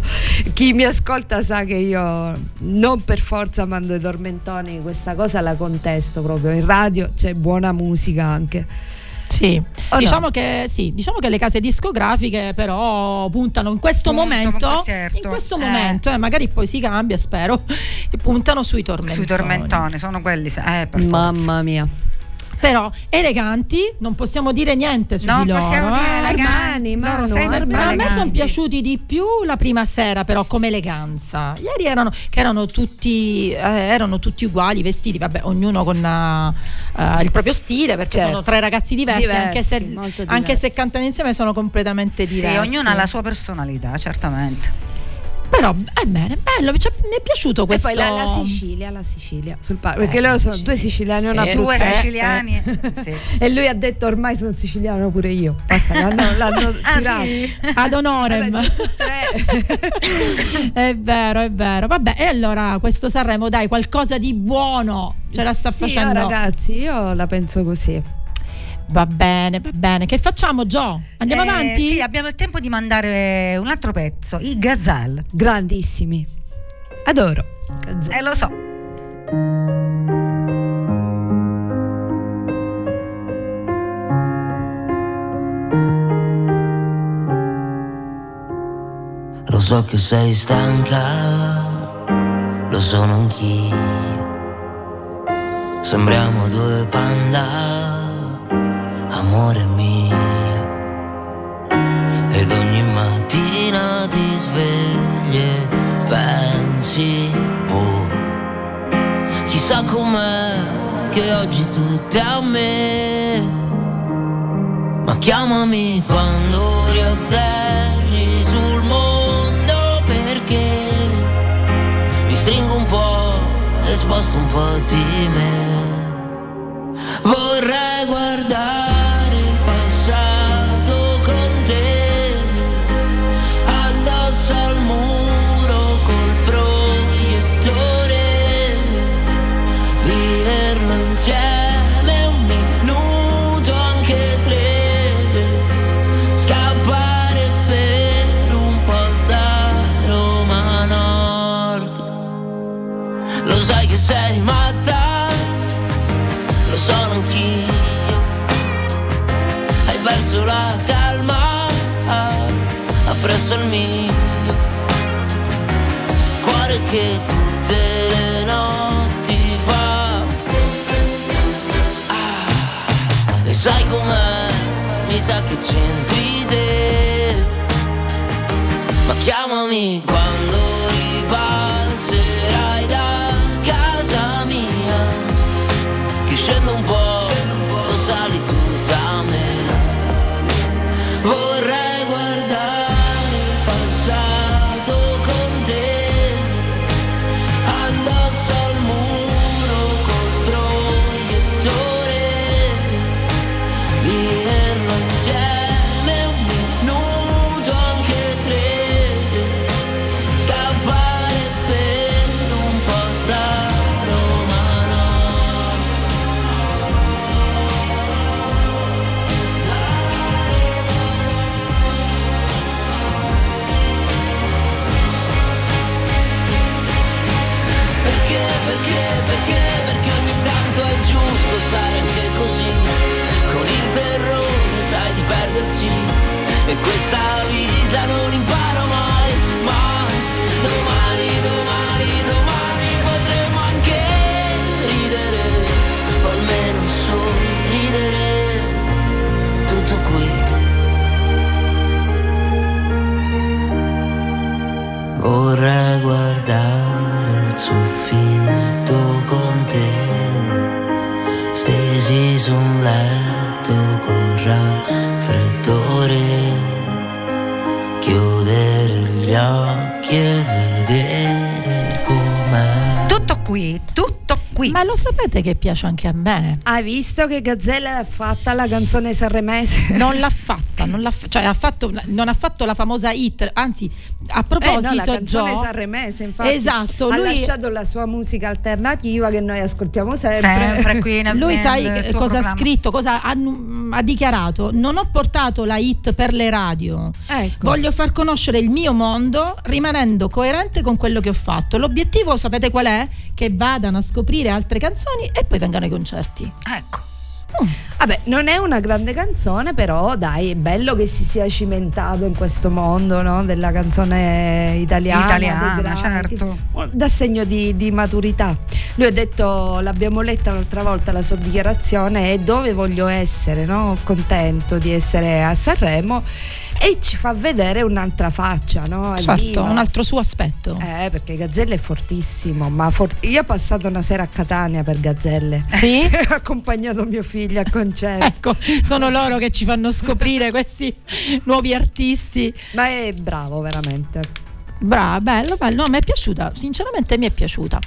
Chi mi ascolta sa che io non per forza mando i tormentoni, questa cosa la contesto proprio. In radio c'è buona musica anche. Sì, O no? diciamo, che, sì, diciamo che le case discografiche però puntano in questo Puntano, momento, certo. in questo Eh. momento, eh, magari poi si cambia, spero, e puntano sui tormentoni. Sui tormentoni, sono quelli. Eh, per forza. Mamma mia. Però eleganti, non possiamo dire niente su Non di loro. possiamo dire eh. eleganti, Armani, loro Manu, sempre Armani. Ma a me sono piaciuti di più la prima sera, però, come eleganza. Ieri erano, che erano tutti, eh, erano tutti uguali, vestiti, vabbè, ognuno con eh, il proprio stile, perché Certo. sono tre ragazzi diversi, Diversi, anche, se, molto anche diversi. se cantano insieme sono completamente Sì, diversi. ognuno ha la sua personalità, certamente. Però è bene, bello, cioè, mi è piaciuto E questo. poi la, la Sicilia, la Sicilia, sul palco, perché Eh, loro sono due siciliani, Sì. una Due Due abruzzese. siciliani. sì. E lui ha detto ormai sono siciliano pure io. Basta, l'hanno, l'hanno Ah, tirato. sì? Ad onorem. Vabbè, due su tre. è vero, è vero. Vabbè, e allora questo Sanremo, dai, qualcosa di buono ce la sta Sì, facendo. oh, ragazzi, io la penso così. Va bene, va bene. Che facciamo, Gio? Andiamo Eh, avanti? Sì, abbiamo il tempo di mandare un altro pezzo, i Gazal. Grandissimi. Adoro. Eh, lo so. Lo so che sei stanca, lo sono anch'io. Sembriamo due panda, amore mio. Ed ogni mattina ti svegli e pensi, boh, chissà com'è che oggi tutto è a me. Ma chiamami quando riatterri sul mondo perché mi stringo un po' e sposto un po' di me. Vorrei guardare Sa che c'entri te. Ma chiamami quando Ma lo sapete che piace anche a me? Hai visto che Gazzella ha fatta la canzone sanremese? Non l'ha fatta, non, l'ha fa- cioè ha fatto, non ha fatto la famosa hit, anzi a Eh, proposito no, la canzone Gio, sanremese, infatti. Esatto, ha lui- lasciato la sua musica alternativa che noi ascoltiamo sempre. Sempre qui nel Lui sai che- cosa ha programma. scritto, cosa ha, ha dichiarato? Non ho portato la hit per le radio. Ecco. Voglio far conoscere il mio mondo rimanendo coerente con quello che ho fatto. L'obiettivo, sapete qual è? Che vadano a scoprire altre canzoni e poi vengano ai concerti. Ecco. Vabbè, non è una grande canzone, però dai, è bello che si sia cimentato in questo mondo no? della canzone italiana. Italiana, grandi. certo. Da segno di, di maturità. Lui ha detto, l'abbiamo letta l'altra volta la sua dichiarazione, è dove voglio essere, no? contento di essere a Sanremo e ci fa vedere un'altra faccia, no? Certo, un altro suo aspetto. Eh, perché Gazzelle è fortissimo, ma for- io ho passato una sera a Catania per Gazzelle. Sì? ho accompagnato mio figlio a concerto. Ecco, sono loro che ci fanno scoprire questi nuovi artisti. Ma è bravo veramente. Brava, bello, bello. No, mi è piaciuta, sinceramente mi è piaciuta.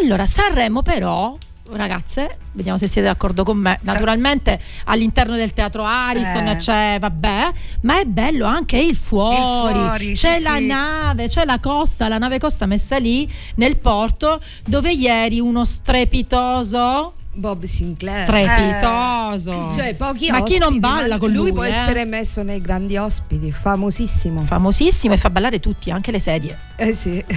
Allora, Sanremo però, ragazze, vediamo se siete d'accordo con me. Naturalmente all'interno del teatro Ariston Eh. c'è, vabbè, ma è bello anche il fuori. Il fuori, c'è sì, la sì. nave, c'è la costa, la nave costa messa lì nel porto dove ieri uno strepitoso Bob Sinclair. strepitoso. Cioè, pochi ma chi non balla ma con lui? lui può eh? essere messo nei grandi ospiti, famosissimo. famosissimo e fa ballare tutti, anche le sedie. eh sì.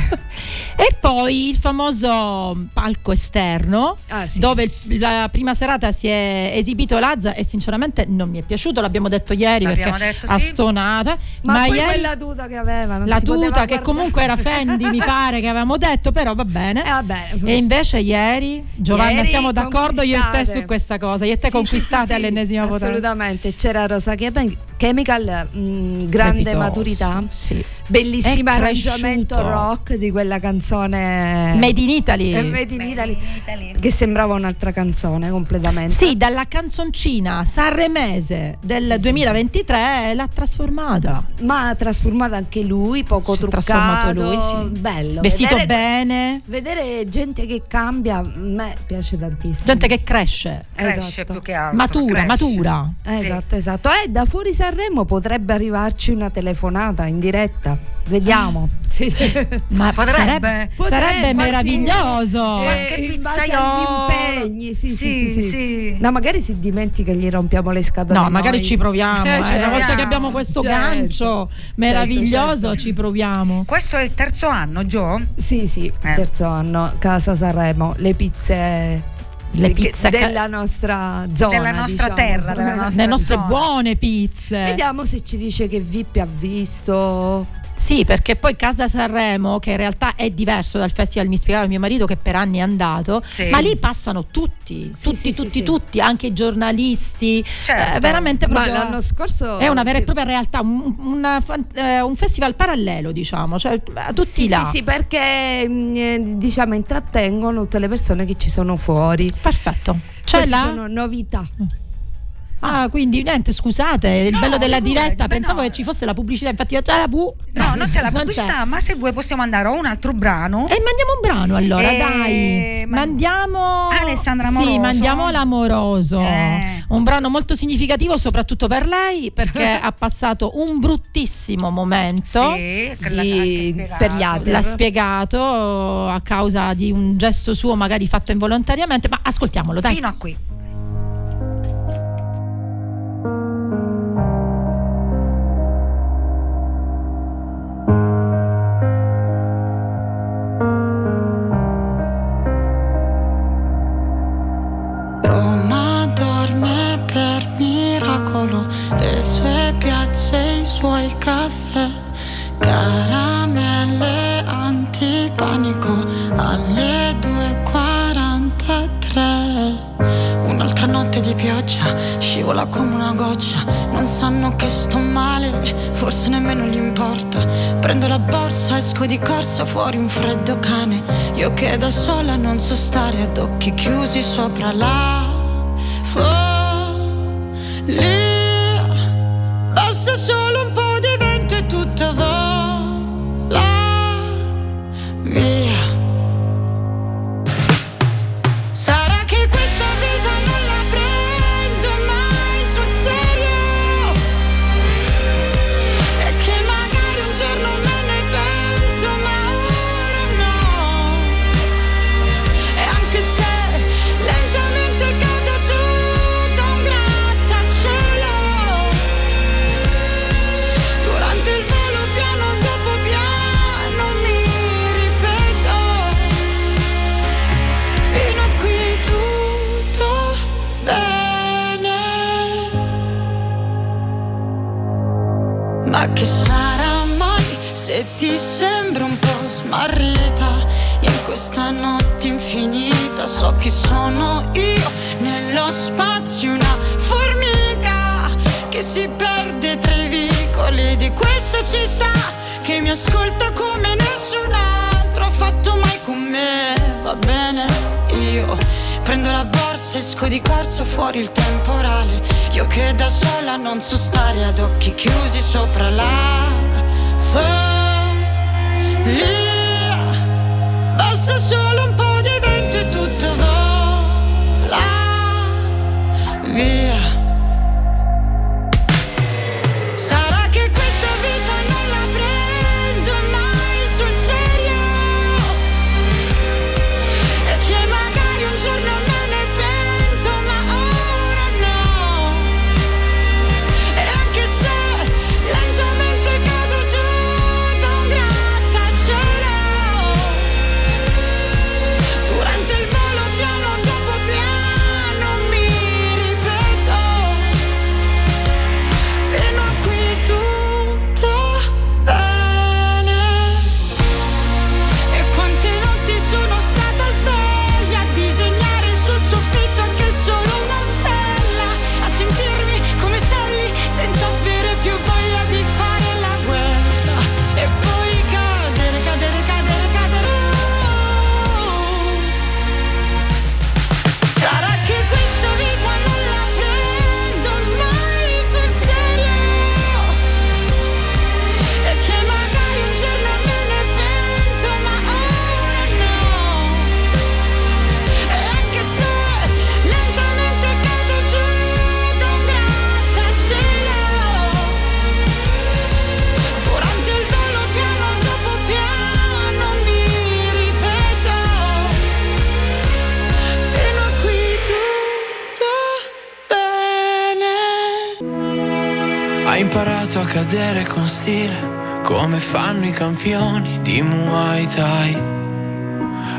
E poi il famoso palco esterno, Ah, sì. dove la prima serata si è esibito Lazza e sinceramente non mi è piaciuto, l'abbiamo detto ieri L'abbiamo perché detto, ha sì. stonato. eh. Ma, poi ieri quella tuta che aveva, non la tuta che guardare. comunque era Fendi mi pare che avevamo detto, però va bene. Eh, vabbè. E invece ieri, Giovanna, Ieri siamo d'accordo io e te su questa cosa, io e te Sì, conquistate sì, all'ennesima potenza. Assolutamente, c'era Rosa Chemi- Chemical, mh, grande Strepitoso, maturità, sì. bellissimo arrangiamento rock di quella canzone Made in Italy. Eh, Made in Italy, che sembrava un'altra canzone completamente. Sì, dalla canzoncina sanremese del 2023 l'ha trasformata. Ma ha trasformato anche lui, poco Si truccato, trasformato lui, sì. bello. Vestito vedere, bene, Vedere gente che cambia, a me piace tantissimo. Gente che cresce, Cresce Esatto. più che altro. matura, cresce. matura. Eh, Sì. Esatto, esatto. E da fuori Sanremo potrebbe arrivarci una telefonata in diretta. Vediamo. Sì. Ma Potrebbe. sarebbe, Potrebbe, sarebbe qualche- meraviglioso. Eh, base pizzaiolo. impegni, sì, sì, Sì, sì, sì. sì. No, magari si dimentica che gli rompiamo le scatole. No, magari noi. ci proviamo. Eh, eh, ci Una volta proviamo. che abbiamo questo Certo. gancio meraviglioso, certo. ci proviamo. Questo è il terzo anno, Gio? Sì, sì, Eh. terzo anno, Casa Sanremo, le pizze, Le pizze della nostra zona. Della nostra diciamo. terra, della nostra Le nostre zona. buone pizze. Vediamo se ci dice che VIP ha visto. Sì, perché poi Casa Sanremo, che in realtà è diverso dal festival, mi spiegava mio marito che per anni è andato, Sì. ma lì passano tutti, tutti, sì, tutti, sì. tutti, anche i giornalisti. Certo. Eh, veramente Ma proprio. l'anno scorso È una vera e propria realtà, un, una eh, un festival parallelo, diciamo, cioè eh, tutti Sì, là. sì, sì, perché mh, eh, diciamo intrattengono tutte le persone che ci sono fuori. Perfetto. C'è Queste là? sono novità. Ah, quindi niente, scusate, il No, bello della figurati, diretta, beh, pensavo no. che ci fosse la pubblicità, infatti io già la pu. No, non c'è la pubblicità, ma se vuoi possiamo andare a un altro brano. E mandiamo un brano allora, Eh, dai. ma- Mandiamo Alessandra Sì, Amoroso. mandiamo l'amoroso. Eh. Un brano molto significativo soprattutto per lei perché ha passato un bruttissimo momento. Sì, Di- per gli altri. L'ha spiegato a causa di un gesto suo magari fatto involontariamente, ma ascoltiamolo, dai. Fino a qui. Piazze, i suoi caffè, caramelle antipanico alle 2.43. Un'altra notte di pioggia, scivola come una goccia, non sanno che sto male, forse nemmeno gli importa. Prendo la borsa, esco di corsa fuori un freddo cane, io che da sola non so stare ad occhi chiusi sopra la follia. Ti sembra un po' smarrita in questa notte infinita? So chi sono io nello spazio, una formica che si perde tra i vicoli di questa città che mi ascolta come nessun altro ha fatto mai con me. Va bene, io prendo la borsa, esco di corsa fuori il temporale. Io che da sola non so stare ad occhi chiusi sopra la Basta solo un po' di vento e tutto vola via. Con stile, come fanno i campioni di Muay Thai.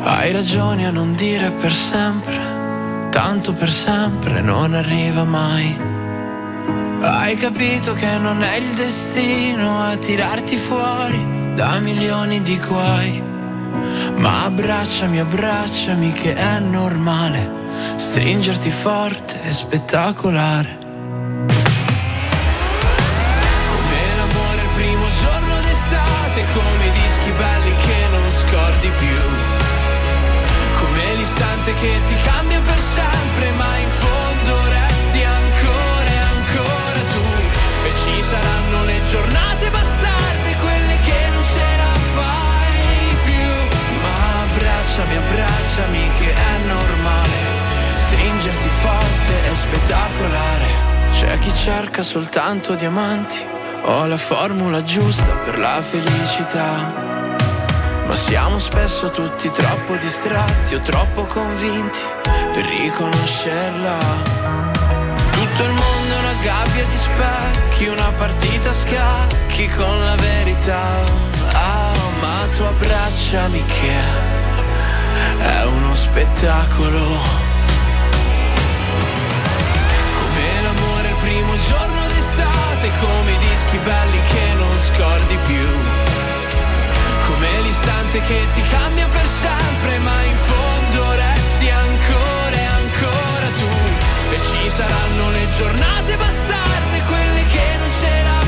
Hai ragione a non dire per sempre, tanto per sempre non arriva mai. Hai capito che non è il destino a tirarti fuori da milioni di guai. Ma abbracciami, abbracciami che è normale stringerti forte e spettacolare. Scordi più. Come l'istante che ti cambia per sempre, ma in fondo resti ancora e ancora tu. E ci saranno le giornate bastarde, quelle che non ce la fai più. Ma abbracciami, abbracciami che è normale. Stringerti forte è spettacolare. C'è chi cerca soltanto diamanti. Ho la formula giusta per la felicità. Ma siamo spesso tutti troppo distratti o troppo convinti per riconoscerla. Tutto il mondo è una gabbia di specchi, una partita a scacchi con la verità. Ah, ma tu abbracciami che è uno spettacolo. Come l'amore il primo giorno d'estate, come i dischi belli che non scordi più. Come l'istante che ti cambia per sempre, ma in fondo resti ancora e ancora tu. E ci saranno le giornate bastarde, quelle che non ce la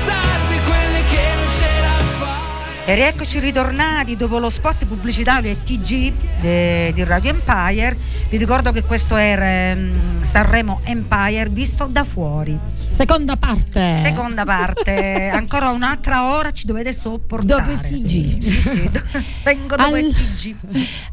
E rieccoci ritornati dopo lo spot pubblicitario e TG di Radio Empire. Vi ricordo che questo era mm, Sanremo Empire visto da fuori. Seconda parte. Seconda parte, ancora un'altra ora ci dovete sopportare. Dopo TG. Sì, sì, do- vengo dopo il Al- TG.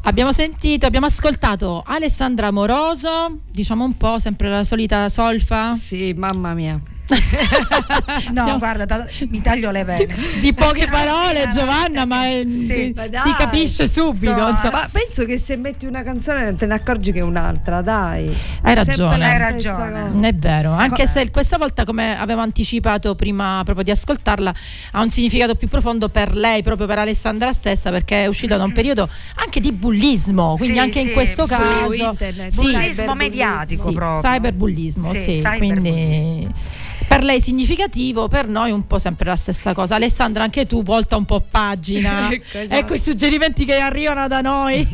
Abbiamo sentito, abbiamo ascoltato Alessandra Moroso, diciamo un po' sempre la solita solfa. Sì, mamma mia. No, Siamo- guarda, da- mi taglio le vene. Di poche parole Giovanna, ma eh, si, Ma si dai. capisce subito. So-. Ma penso che se metti una canzone non te ne accorgi che è un'altra, dai. Hai ragione. Hai ragione. è vero, anche se questa volta, come avevo anticipato prima proprio di ascoltarla, ha un significato più profondo per lei, proprio per Alessandra stessa, perché è uscita da un periodo anche di bullismo, quindi Sì, anche in sì, questo su caso internet. sì, Bullismo cyberbullismo. mediatico sì, proprio. cyberbullismo, Sì, sì, cyberbullismo. quindi per lei significativo, per noi un po' sempre la stessa cosa. Alessandra, anche tu volta un po' pagina. Ecco, esatto. Ecco i suggerimenti che arrivano da noi.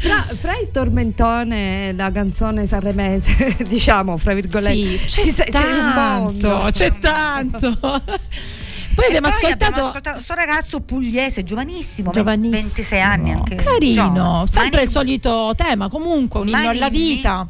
Fra, fra il tormentone e la canzone sanremese, diciamo, fra virgolette, Sì, c'è, ci sa- c'è un tanto, mondo. c'è tanto. Poi abbiamo poi ascoltato abbiamo ascoltato sto ragazzo pugliese, giovanissimo, Giovanissimo. 26 anni anche. Carino, giovane. sempre Mani- il solito tema, comunque un inno alla Manini. vita.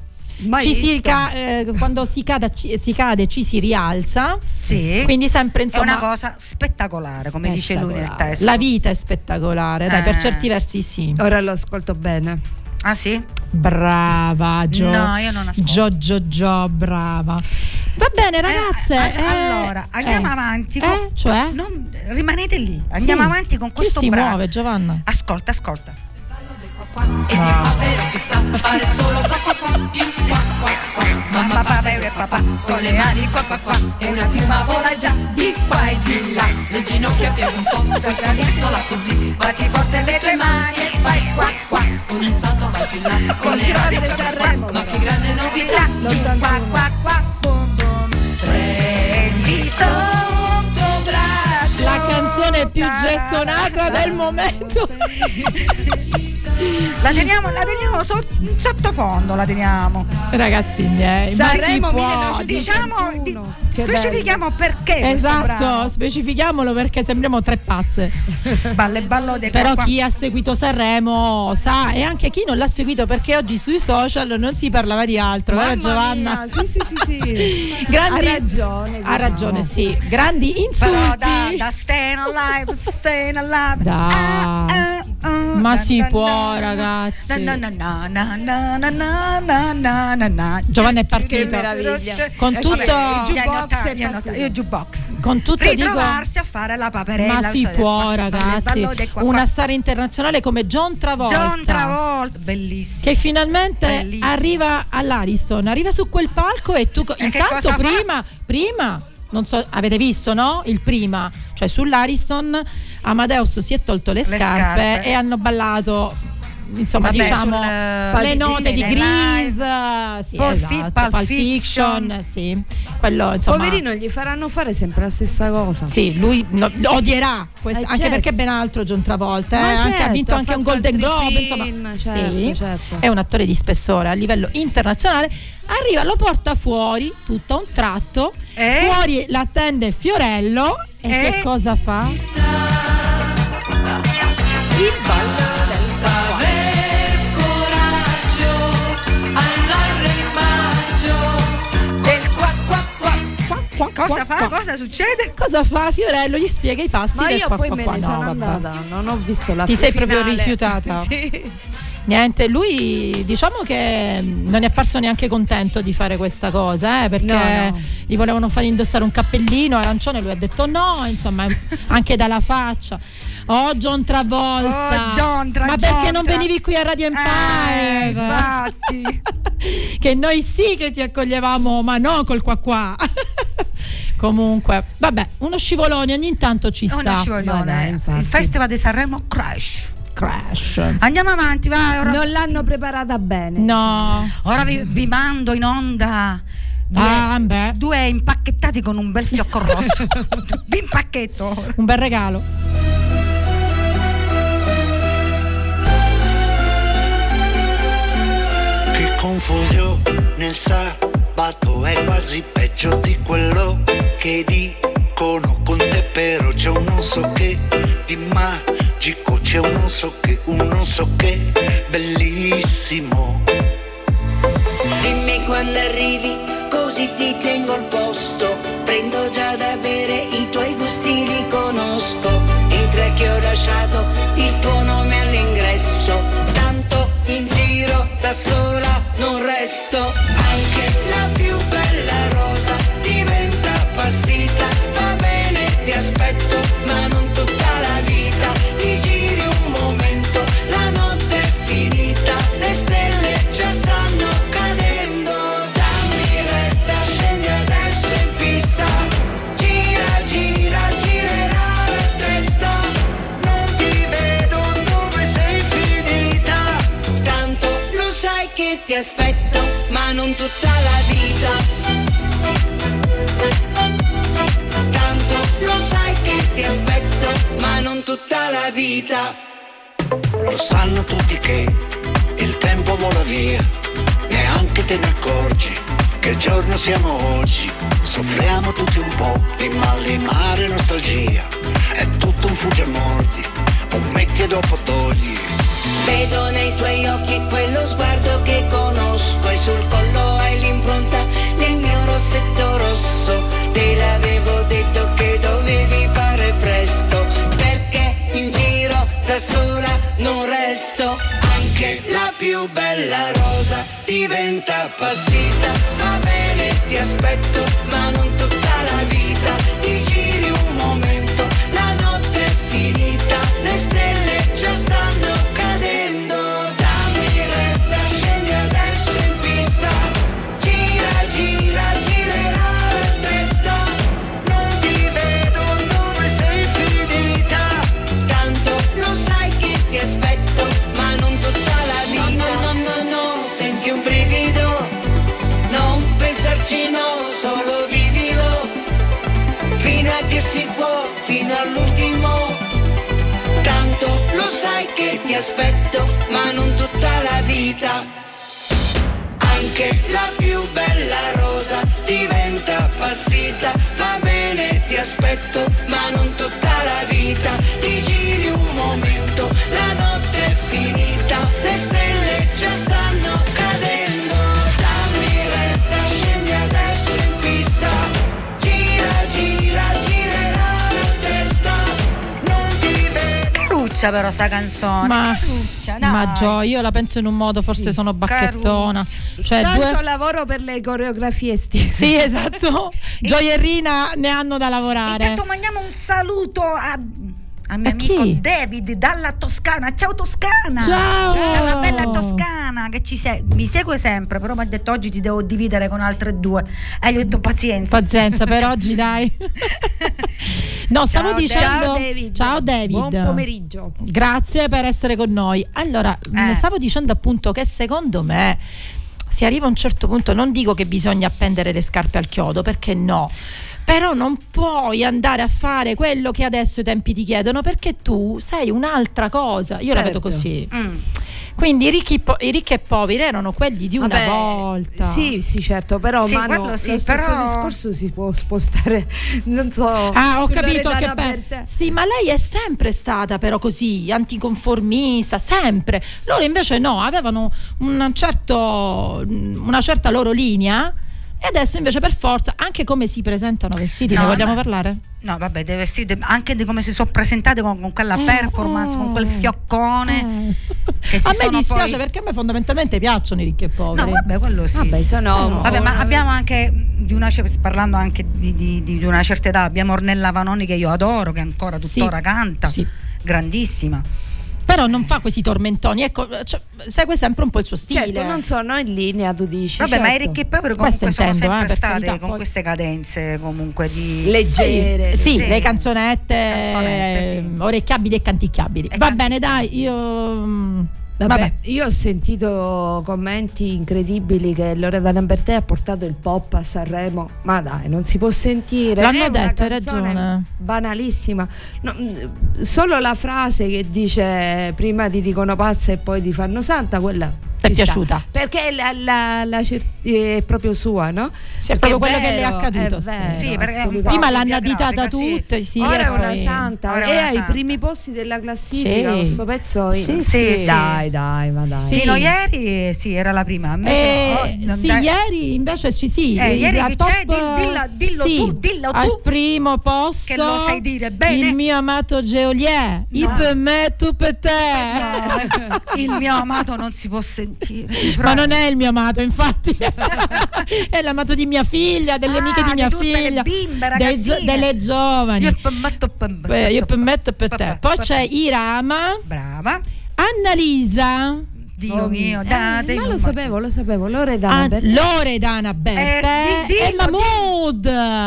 Si ca- eh, quando si, cada- ci- si cade ci si rialza, Sì. quindi sempre è insomma una cosa spettacolare, come dice lui nel spettacolare. testo. La vita è spettacolare, dai, per Eh. certi versi sì. Ora lo ascolto bene. Ah sì? Brava Gio. No, io non ascolto. Gio Gio Gio, brava. Va bene ragazze. Eh, eh, allora, andiamo eh. avanti. Eh, con- cioè? non- rimanete lì, andiamo Sì. avanti con Chi questo si brano. muove Giovanna? Ascolta, ascolta. E di papero che sa fare solo qua qua qua. Più qua qua qua. Mamma papero e papà con le mani qua qua qua. E una piuma vola già di qua e di là. Le ginocchia piega un po', questa pizzola così. Batti forte le tue mani e fai qua qua. Con un salto vai più là. Con le radio di Sanremo. Ma che grande novità. Qua qua qua. Bum bum Prendi La canzone più gettonata del momento. La teniamo, la teniamo so- in sottofondo, la teniamo. Ragazzi miei, ma si Sanremo può. 1900. Diciamo, di- specifichiamo perché questo Esatto, specifichiamolo perché sembriamo tre pazze. Balle ballo de Però qua chi ha seguito Sanremo sa e anche chi non l'ha seguito perché oggi sui social non si parlava di altro, vero Mamma Giovanna? mia, Sì, sì, sì, sì. Grandi- Ha ragione. Ha diciamo. ragione, sì. Grandi Però insulti. da, da quella Staying alive, staying alive. Ah, ah, ah, Ma si può, na, ragazzi. Na, Giovanna è partita. Con eh, tutto vabbè, jukebox io jukebox. Con tutto ritrovarsi a fare la paperella. Ma si può, ragazzi. Una storia internazionale come John Travolta. John Travolta, bellissimo. Che finalmente arriva all'Ariston, arriva su quel palco e tu intanto prima, prima non so, avete visto, no? Il prima, cioè sull'Ariston Amadeus si è tolto le, Le scarpe, scarpe. e hanno ballato insomma Vabbè, diciamo sul, le note di Disney Grease sì, Pulp esatto, Pulp Pulp Fiction. Fiction, sì. quello insomma Poverino, gli faranno fare sempre la stessa cosa. sì, lui no, odierà, quest- Eh, anche certo. perché ben altro John Travolta, eh, Ma anche- ha certo, vinto ha anche un Golden Globe, film, insomma, certo, sì, certo. è un attore di spessore a livello internazionale. Arriva, lo porta fuori tutto a un tratto, Eh? fuori l'attende Fiorello e Eh? che cosa fa? Il ballo Cosa qua, fa? qua. Cosa succede? Cosa fa Fiorello? Gli spiega i passi Ma del io qua, poi me ne No, sono vabbè. andata, non ho visto la Ti sei proprio finale. rifiutata? sì. Niente, lui diciamo che non è apparso neanche contento di fare questa cosa, eh, perché No, no. gli volevano fare indossare un cappellino arancione, lui ha detto no, insomma, anche dalla faccia. Oh John Travolta. Oh, John Tra- Ma perché non venivi qui a Radio Empire? Eh, infatti. che noi sì che ti accoglievamo, ma no col qua qua. Comunque, vabbè, uno scivolone ogni tanto ci È sta. Ma scivolone. Il Festival di Sanremo Crash. Crash. Andiamo avanti, vai. Ora, Non l'hanno preparata bene. No. ora vi, vi mando in onda. Due, Ah, beh. due impacchettati con un bel fiocco rosso. vi impacchetto. Un bel regalo. Confusione nel sabato è quasi peggio di quello che dicono con te però c'è un non so che di magico c'è un non so che un non so che bellissimo Dimmi quando arrivi, così ti tengo al posto. Prendo già da bere, i tuoi gusti li conosco. Entra che ho lasciato tutta la vita. Tanto lo sai che ti aspetto, ma non tutta la vita. lo sanno tutti che il tempo vola via neanche te ne accorgi che giorno siamo oggi soffriamo tutti un po' di malinare nostalgia è tutto un fugge mordi un metti e dopo togli Vedo nei tuoi occhi quello sguardo che conosco e sul collo rossetto rosso. Te l'avevo detto che dovevi fare presto, perché in giro da sola non resto. Anche la più bella rosa diventa appassita. Va bene, ti aspetto, ma non tutta canzone. Ma, caruccia, dai. ma Gio, io la penso in un modo, forse sono bacchettona. Cioè, Tanto due... lavoro per le coreografie estive. Sì, esatto. Gioia e Rina ne hanno da lavorare. Intanto mandiamo un saluto a al mio A amico chi? David dalla Toscana. Ciao Toscana! Ciao! Dalla bella Toscana che ci se- mi segue sempre, però mi ha detto oggi ti devo dividere con altre due. E gli ho detto pazienza. Pazienza per oggi, dai. No, stavo Ciao, dicendo. Ciao David. Ciao David. Buon pomeriggio. Grazie per essere con noi. Allora, Eh. stavo dicendo appunto che secondo me si arriva a un certo punto, non dico che bisogna appendere le scarpe al chiodo, perché no. Però non puoi andare a fare quello che adesso i tempi ti chiedono perché tu sei un'altra cosa. Io la vedo Certo. così. Mm. Quindi i ricchi, po- i ricchi e poveri erano quelli di una Vabbè, volta. Sì, sì, certo, però Sì, Manu, sì, lo però- discorso si può spostare, non so. Ah, ho capito che Loredana pe- Bertè. Sì, ma lei è sempre stata però così, anticonformista, sempre. Loro invece no, avevano un certo, una certa loro linea e adesso invece per forza, anche come si presentano vestiti, No, ne vogliamo ma- parlare? No, vabbè, deve essere anche di come si sono presentate con, con quella Eh, performance, con quel eh, fioccone. Che si a me sono dispiace poi- perché a me fondamentalmente piacciono i ricchi e poveri. No, vabbè, quello sì. Vabbè, sono no. Vabbè, ma abbiamo anche di una parlando anche di, di- di una certa età, abbiamo Ornella Vanoni che io adoro, che ancora tuttora Sì, canta, sì. grandissima. Però non fa questi tormentoni, ecco, cioè, segue sempre un po' il suo stile. Certo, non sono in linea, tu dici. Vabbè, ma i certo. ricchi e poveri Questo comunque sono intendo, sempre eh, state carità, con poi- queste cadenze comunque di Leggere. Sì, Sì. le canzonette, Canzonette, sì. eh, orecchiabili e canticchiabili. E Va canti- bene, dai, io. Mm, Vabbè, Vabbè. io ho sentito commenti incredibili che Loredana Bertè ha portato il pop a Sanremo, ma dai, non si può sentire. L'hanno È una detto, hai ragione. Banalissima. No, mh, solo la frase che dice prima ti dicono pazza e poi ti fanno santa, quella Ti è ci sta. piaciuta? Perché la, la- la è proprio sua, no? Sì, è Perché proprio quello che le è vero, accaduto, È sì. vero, Sì, Prima l'hanno additata sì. tutte, sì, Ora è una poi- santa Ora è una ai santa. primi posti della classifica Sì. questo pezzo Sì, in- sì, sì. dai dai ma dai Sì. Fino ieri sì, era la prima. Invece Eh, no, non sì, dai- ieri invece ci sì. Eh, ieri che top- c'è? Dillo sì, tu, dillo Al tu. primo posto Che lo sai dire bene. Il mio amato Geolier. I No. per me, tu per te. No, il mio amato non si può sentire. Ti Ma non è il mio amato, infatti, è l'amato di mia figlia, delle Ah, amiche di mia di tutte le figlia, bimbe, dei delle giovani. Io permetto, permetto, io permetto per te. Poi c'è Irama, Brava. Annalisa, Dio mio, Eh, date ma lo sapevo lo sapevo Loredana An- Bertè Loredana Bertè Eh, di- e dillo, Mahmood.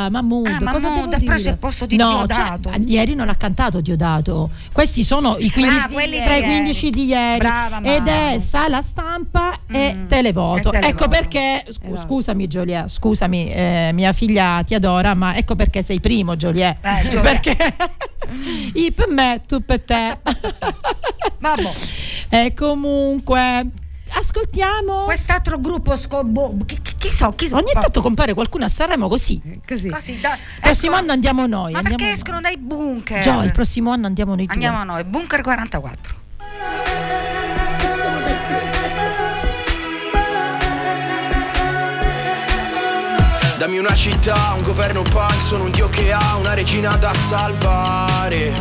Mahmood, Ah, cosa Mahmood, devo ha preso dire? il posto di no, Diodato. cioè, ieri non ha cantato Diodato. Questi sono i 15, Ah, di tra i ieri. 15 di ieri. Brava, ed è sala stampa e Mm, televoto. e televoto. Ecco perché, scu- Esatto. scusami Giulia, scusami, eh, mia figlia ti adora, ma ecco perché sei primo Giulia. Eh, Giulia. perché i per me, tu per te. Vabbè. e ascoltiamo. Quest'altro gruppo scobo, chi, chi, chi so, chi so. Ogni tanto compare qualcuno a Sanremo così. Il così Così, da- prossimo escono- anno andiamo noi. Ma andiamo perché escono dai bunker? Gio, il prossimo anno andiamo noi due. Andiamo a noi, bunker 44. Dammi una città, un governo punk, sono un dio che ha una regina da salvare.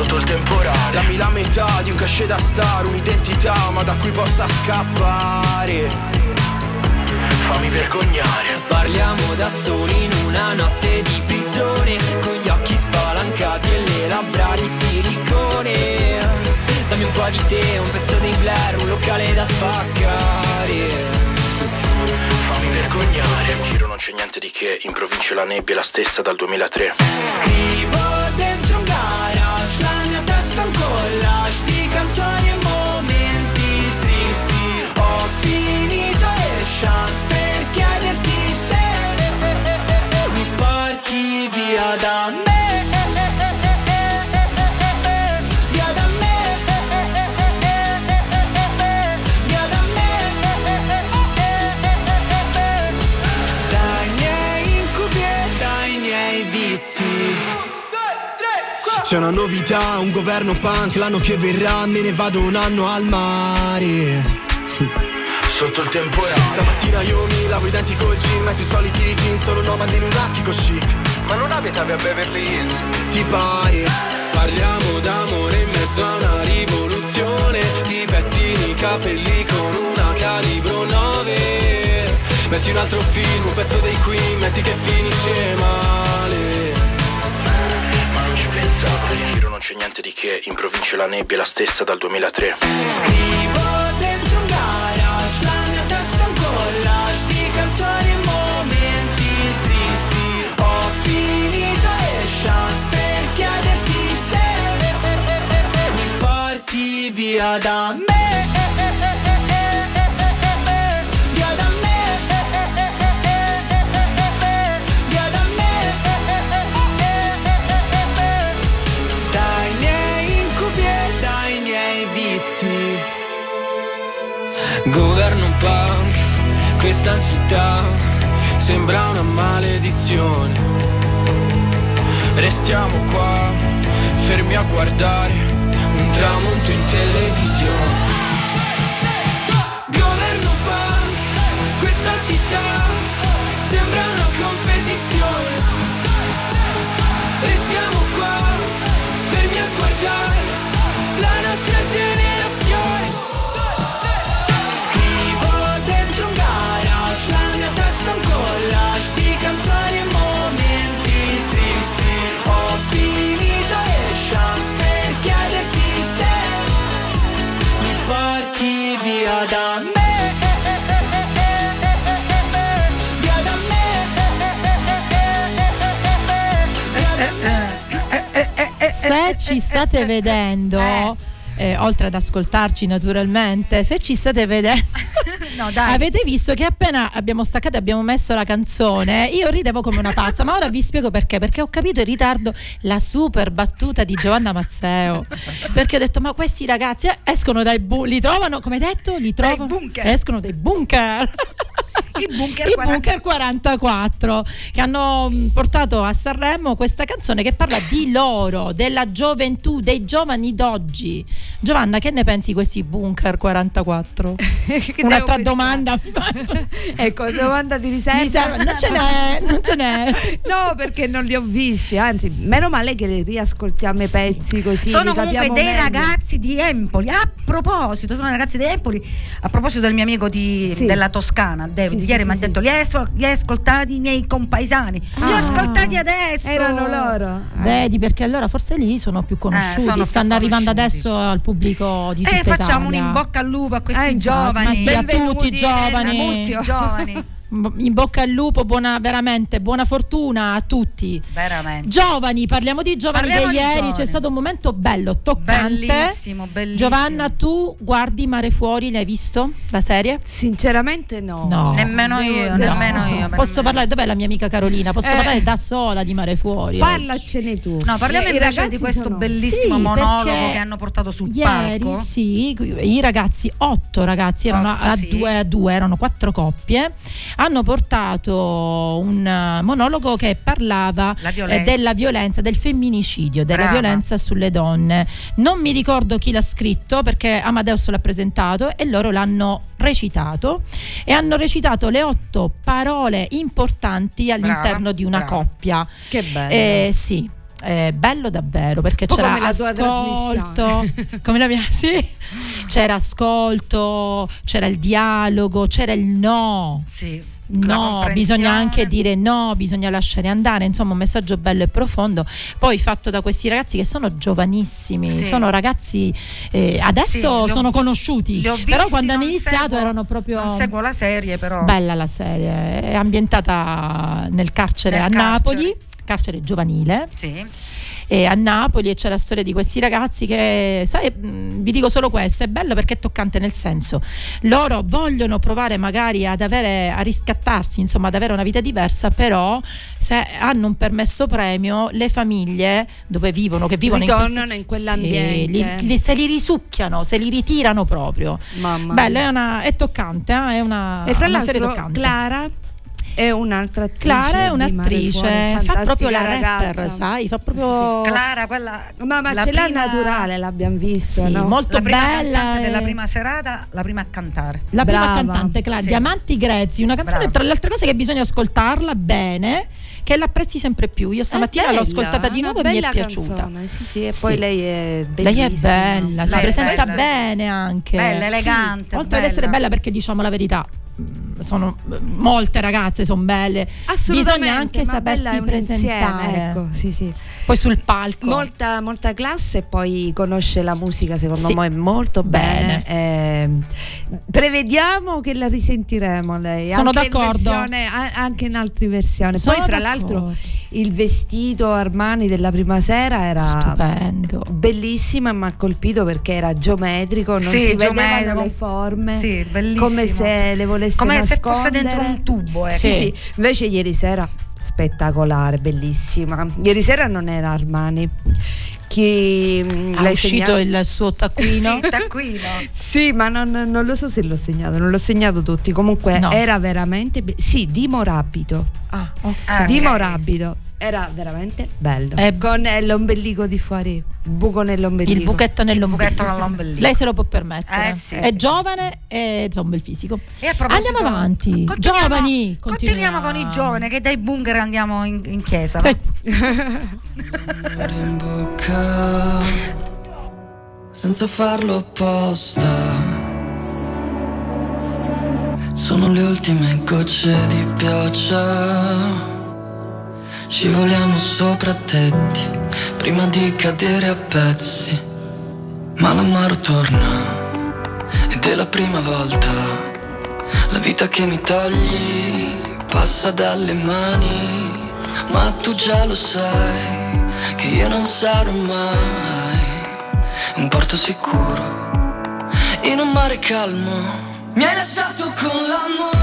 Sotto il temporale. Dammi la metà di un cachet da star, un'identità, ma da cui possa scappare. Fammi vergognare. Parliamo da soli in una notte di prigione Con gli occhi spalancati e le labbra di silicone Dammi un po' di te, un pezzo di Blair, un locale da spaccare Fammi vergognare. In giro non c'è niente di che, in provincia la nebbia è la stessa dal 2003. Scrivo via da me Via da me Via da me Dai miei incubi e dai miei vizi C'è una novità, un governo punk, l'anno che verrà me ne vado un anno al mare. Sotto il temporale. Stamattina io mi lavo i denti col gin, metto i soliti jeans, sono nomade in un attico chic ma non abitavi a Beverly Hills. Ti pare? Parliamo d'amore in mezzo a una rivoluzione. Ti pettini i capelli con una calibro 9. Metti un altro film, un pezzo dei Queen, metti che finisce male. Ma non ci pensare. In giro non c'è niente di che, in provincia la nebbia è la stessa dal 2003. Scrivo dentro un gas. Via da me. Via da me. Via da me. Dai miei incubi e dai miei vizi. Governo punk, questa città sembra una maledizione. Restiamo qua, fermi a guardare tramonto in televisione. Governo punk, questa città ci state vedendo, eh, oltre ad ascoltarci naturalmente, se ci state vedendo, No, dai. avete visto che appena abbiamo staccato e abbiamo messo la canzone, io ridevo come una pazza, ma ora vi spiego perché, perché ho capito in ritardo la super battuta di Giovanna Mazzeo, perché ho detto ma questi ragazzi eh, escono dai bu- li trovano, come detto, li trovano, bunker. escono dai bunker. I bunker I 40. Bunker 44 che hanno mh, portato a Sanremo questa canzone che parla di loro, della gioventù, dei giovani d'oggi. Giovanna, che ne pensi di questi Bunker 44? Un'altra domanda. ecco, domanda di riserva. Riserva, non ce n'è, non ce n'è. No, perché non li ho visti, anzi, meno male che li riascoltiamo i pezzi così. sono comunque dei meglio. ragazzi di Empoli. A proposito, sono ragazzi di Empoli. A proposito del mio amico di- Sì. della Toscana, David, Sì, ieri sì, mi ha sì, detto: li hai, ascol- li hai ascoltati i miei compaesani. Li ho Ah. ascoltati adesso. Erano loro. Vedi, perché allora forse lì sono più conosciuti, Eh, sono più stanno arrivando conosciuti. adesso al pubblico di tutta Eh, facciamo un in bocca al lupo a questi Eh, giovani. ma sì, a tutti i Benvenuti, giovani. Elena, tutti giovani. In bocca al lupo, buona, veramente buona fortuna a tutti. Veramente. Giovani, parliamo di giovani Parliamo di ieri giovani. c'è stato un momento bello, toccante. Bellissimo, bellissimo. Giovanna, tu guardi Mare Fuori, l'hai visto la serie? Sinceramente no. No. Nemmeno io, No. nemmeno io. Posso nemmeno- parlare? Dov'è la mia amica Carolina? Posso Eh. parlare da sola di Mare Fuori? Parlacene tu. No, parliamo Eh, invece di questo sono- bellissimo Sì, monologo che hanno portato sul Ieri palco. sì, i ragazzi, otto ragazzi, erano Otto, a sì. due a due, erano quattro coppie, hanno portato un eh, monologo che parlava La eh, violenza. della violenza, del femminicidio, della Brava. violenza sulle donne. Non mi ricordo chi l'ha scritto perché Amadeus l'ha presentato e loro l'hanno recitato e hanno recitato le otto parole importanti all'interno Brava, di una brava. coppia. Che bello. Eh, sì. Eh, bello davvero perché Un c'era come ascolto come la mia sì c'era ascolto c'era il dialogo c'era il no Sì. No, bisogna anche dire no, bisogna lasciare andare, insomma un messaggio bello e profondo, poi fatto da questi ragazzi che sono giovanissimi, Sì. sono ragazzi eh, Sì, adesso ho- sono conosciuti, ho però visti, quando hanno iniziato seguo- erano proprio... Non seguo la serie, però. Bella la serie, è ambientata nel carcere Nel a carcere. Napoli, carcere giovanile Sì. e a Napoli e c'è la storia di questi ragazzi che, sai, mh, vi dico solo questo, è bello perché è toccante nel senso, loro vogliono provare magari ad avere, a riscattarsi, insomma ad avere una vita diversa, però se hanno un permesso premio, le famiglie dove vivono, che vivono in, questo- in quell'ambiente. sì, li- li- se li risucchiano, se li ritirano proprio. Mamma Bello, è, una, è toccante, eh, è una, E fra una l'altro toccante. Clara è un'altra attrice. Clara è un'attrice, fa proprio la fantastica rapper, ragazza. sai, fa proprio... Clara, quella. Ma, ma la ce l'ha prima- naturale, l'abbiamo visto, Sì, no? molto La prima bella. cantante della e- prima serata, la prima a cantare. La prima Brava. cantante, Clara, Sì. Diamanti Grezzi, una canzone Brava. tra le altre cose che bisogna ascoltarla bene, che l'apprezzi sempre più. Io stamattina È l'ho bella, ascoltata di nuovo e mi è bella piaciuta. canzone, Sì, sì, e Sì. poi lei è Lei bellissima. è bella, si Lei è presenta bella, sì. bene anche. Bella, elegante. Oltre ad essere bella perché diciamo la verità, sono molte ragazze, sono belle. Assolutamente, Bisogna anche sapersi un insieme, presentare. ecco, sì, sì. Poi sul palco. Molta, molta classe e poi conosce la musica secondo Sì. me molto bene. Bene. Eh, prevediamo che la risentiremo lei. Sono anche in d'accordo. versione- a- anche in altre versioni. Sono poi fra d'accordo. l'altro il vestito Armani della prima sera era Stupendo. bellissimo mi ha colpito perché era geometrico, non Sì, si vedevano geometrico. le forme. Come se le volesse Come se fosse dentro un tubo, ecco. Sì, Sì. sì. Invece ieri sera spettacolare, bellissima. Ieri sera non era Armani. Chi mm, Ha l'hai uscito segnato? il suo taccuino. Sì, taccuino. Sì, ma non, non lo so se l'ho segnato, non l'ho segnato tutti. Comunque No. era veramente be- sì, di Morabito. Ah, ok. Ah, Di ok. Morabito. Era veramente bello. Eh, Con eh, l'ombelico di fuori, il buco nell'ombelico. Il buchetto nell'ombelico. buchetto nell'ombelico. Lei se lo può permettere. Eh, sì. È giovane e ha un bel fisico. E a proposito- Andiamo avanti. Continuiamo- Giovani. Continuiamo con i giovani che dai bunker andiamo in, in chiesa. Eh, no? in bocca senza farlo apposta. Sono le ultime gocce di pioggia. Scivoliamo sopra tetti prima di cadere a pezzi. Ma l'amaro torna ed è la prima volta. La vita che mi togli passa dalle mani. Ma tu già lo sai che io non sarò mai un porto sicuro in un mare calmo. Mi hai lasciato con l'amore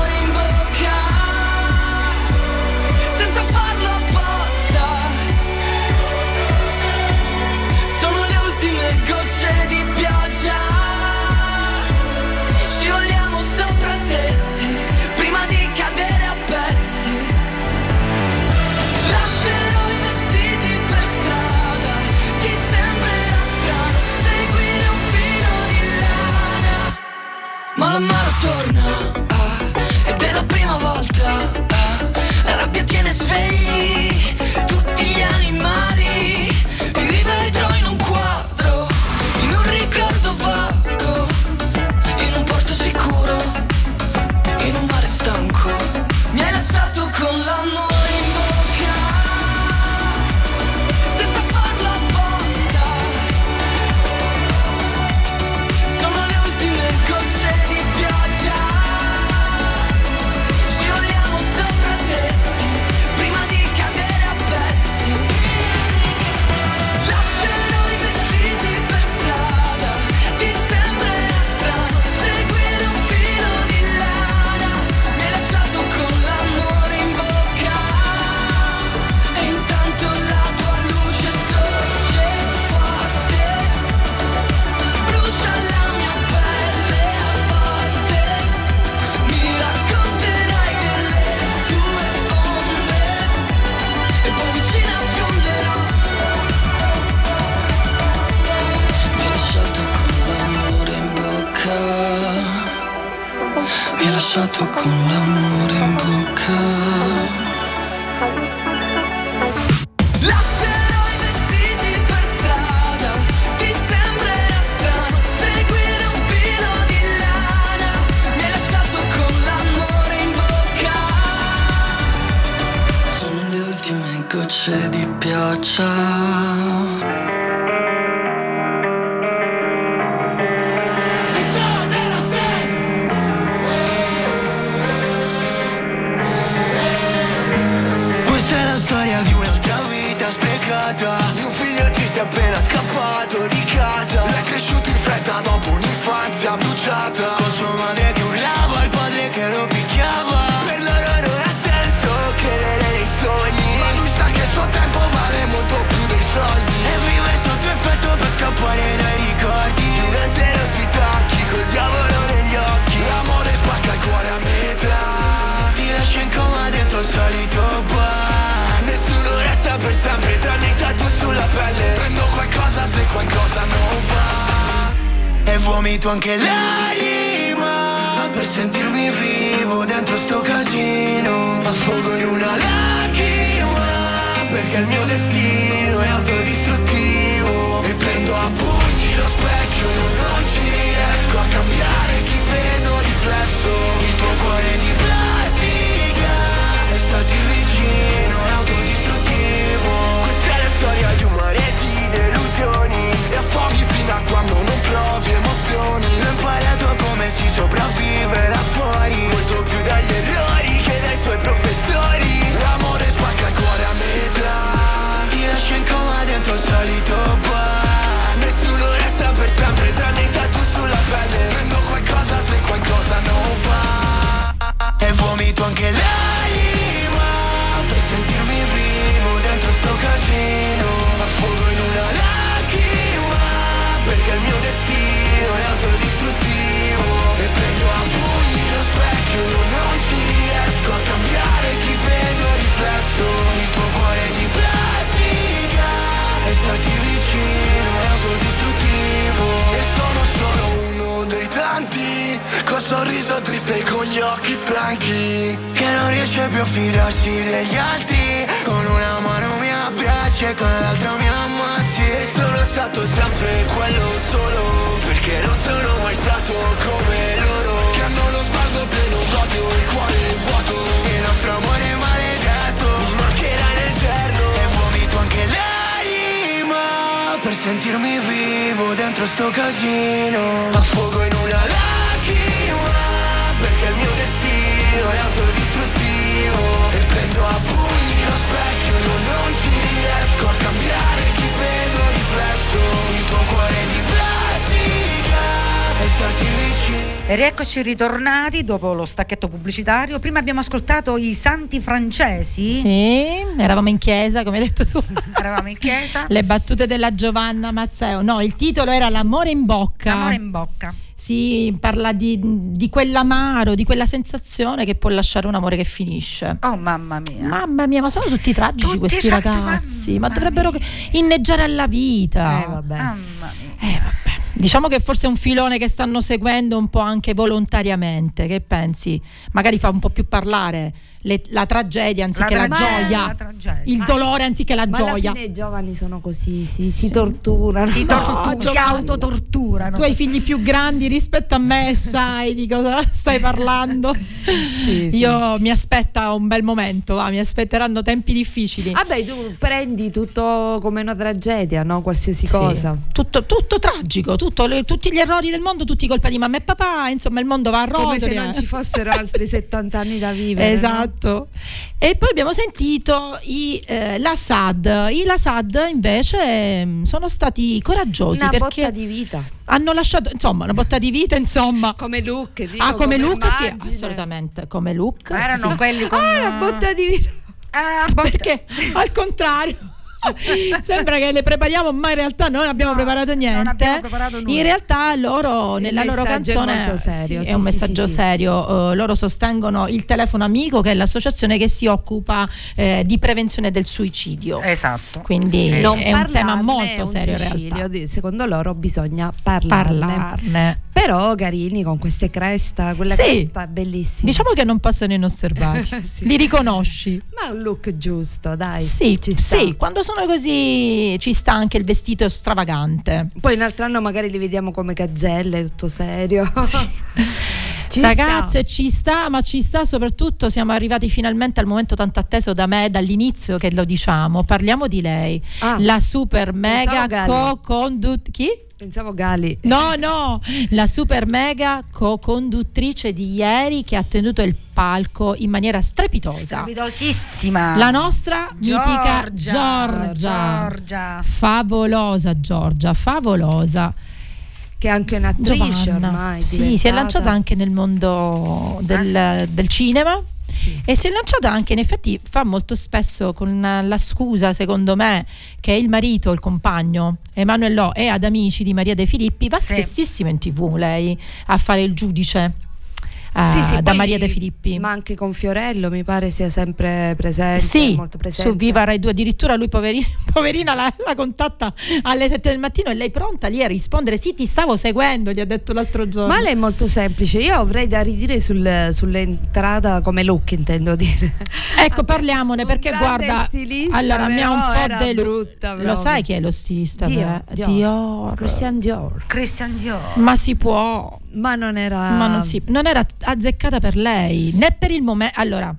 l'amaro torna, ah, ed è la prima volta, ah, la rabbia tiene svegli vicino è autodistruttivo. E sono solo uno dei tanti Col sorriso triste e con gli occhi stanchi. Che non riesce più a fidarsi degli altri Con una mano mi abbracci e con l'altra mi ammazzi. E sono stato sempre quello solo Perché non sono mai stato come loro. Che hanno lo sguardo pieno d'odio e il cuore dentro sto casino. Affogo in una lacrima Perché il mio destino è autodistruttivo. E prendo a pugni lo specchio Io non ci riesco a cambiare E rieccoci ritornati dopo lo stacchetto pubblicitario. Prima abbiamo ascoltato i Santi Francesi. Sì, eravamo in chiesa, come hai detto tu. Eravamo in chiesa. Le battute della Giovanna Mazzeo. No, il titolo era L'amore in bocca. L'amore in bocca. Si parla di, di quell'amaro, di quella sensazione che può lasciare un amore che finisce. Oh mamma mia. Mamma mia, ma sono tutti tragici Tutti questi ragazzi. Ma dovrebbero inneggiare alla vita. Eh, vabbè. Mamma mia. Eh, vabbè. Diciamo che forse è un filone che stanno seguendo un po' anche volontariamente. Che pensi? Magari fa un po' più parlare le- la tragedia anziché la, tragedia, gioia. la tragedia. Il dolore anziché la Ma alla gioia. fine i giovani sono così, si, si torturano. Si, No, tortu- si autotorturano. Tu hai figli più grandi rispetto a me, sai di cosa stai parlando. Sì, sì. Io mi aspetta un bel momento, va, mi aspetteranno tempi difficili. Vabbè, tu prendi tutto come una tragedia, no? Qualsiasi Sì. cosa. Tutto, tutto tragico, tutto, le- tutti gli errori del mondo, tutti colpa di mamma e papà, insomma il mondo va a Come se rotoli. non eh. ci fossero altri 70 anni da vivere. no? Esatto. E poi abbiamo sentito i, eh, la SAD. I la SAD invece mm, sono stati coraggiosi Una perché botta di vita. hanno lasciato, insomma, una botta di vita, insomma. Come look, dico, Ah, come, look, sì, immagine. assolutamente, come look. Ma erano sì. quelli con Ah, una botta di vita. Ah, botta- Perché al contrario. Sembra che le prepariamo, ma in realtà non abbiamo No, preparato niente. abbiamo preparato. In realtà loro, nella loro è canzone, molto serio, sì, è un messaggio serio. Eh, loro sostengono il telefono amico, che è l'associazione che si occupa eh, di prevenzione del suicidio. Esatto. Quindi Non è un tema molto è serio suicidio, Secondo loro bisogna parlarne. Parlarne. Però carini con queste cresta, quella Sì. cresta bellissima. Diciamo che non passano inosservati. Sì. Li riconosci. Ma è un look giusto, dai. Sì, sì, quando sono così ci sta anche il vestito stravagante. Poi un altro anno magari li vediamo come gazzelle, tutto serio. Ci Ragazze, ci sta, ma ci sta soprattutto. Siamo arrivati finalmente al momento tanto atteso da me dall'inizio che lo diciamo. Parliamo di lei, Ah. la super mega co-conduttrice. Chi? Pensavo Gali. No, no, la super mega co-conduttrice di ieri che ha tenuto il palco in maniera strepitosa. Strepitosissima. La nostra mitica Giorgia. Giorgia. Giorgia. Favolosa Giorgia, favolosa. Che è anche un'attrice Giovanna. ormai. Sì, si è diventata. lanciata anche nel mondo del, del cinema. E si è lanciata anche, in effetti, fa molto spesso con la scusa, secondo me, che il marito, il compagno, Emanuele Lo, è ad amici di Maria De Filippi, va Sì. spessissimo in tv lei a fare il giudice eh, Sì, sì, da Maria De Filippi. Ma anche con Fiorello mi pare sia sempre presente. Sì, molto presente. su Viva Rai 2 addirittura lui poverina, poverina la, la contatta alle 7 del mattino e lei pronta lì a rispondere sì ti stavo seguendo gli ha detto l'altro giorno Ma lei è molto semplice, io avrei da ridire sul- sull'entrata come look intendo dire. ecco parliamone Un perché guarda stilista, allora mi ha un po' del brutta lo proprio. sai chi è lo stilista Dior, per- Dior. Dior. Christian Dior. Christian Dior. ma si può Ma non era ma non, si, non era azzeccata per lei né per il momento allora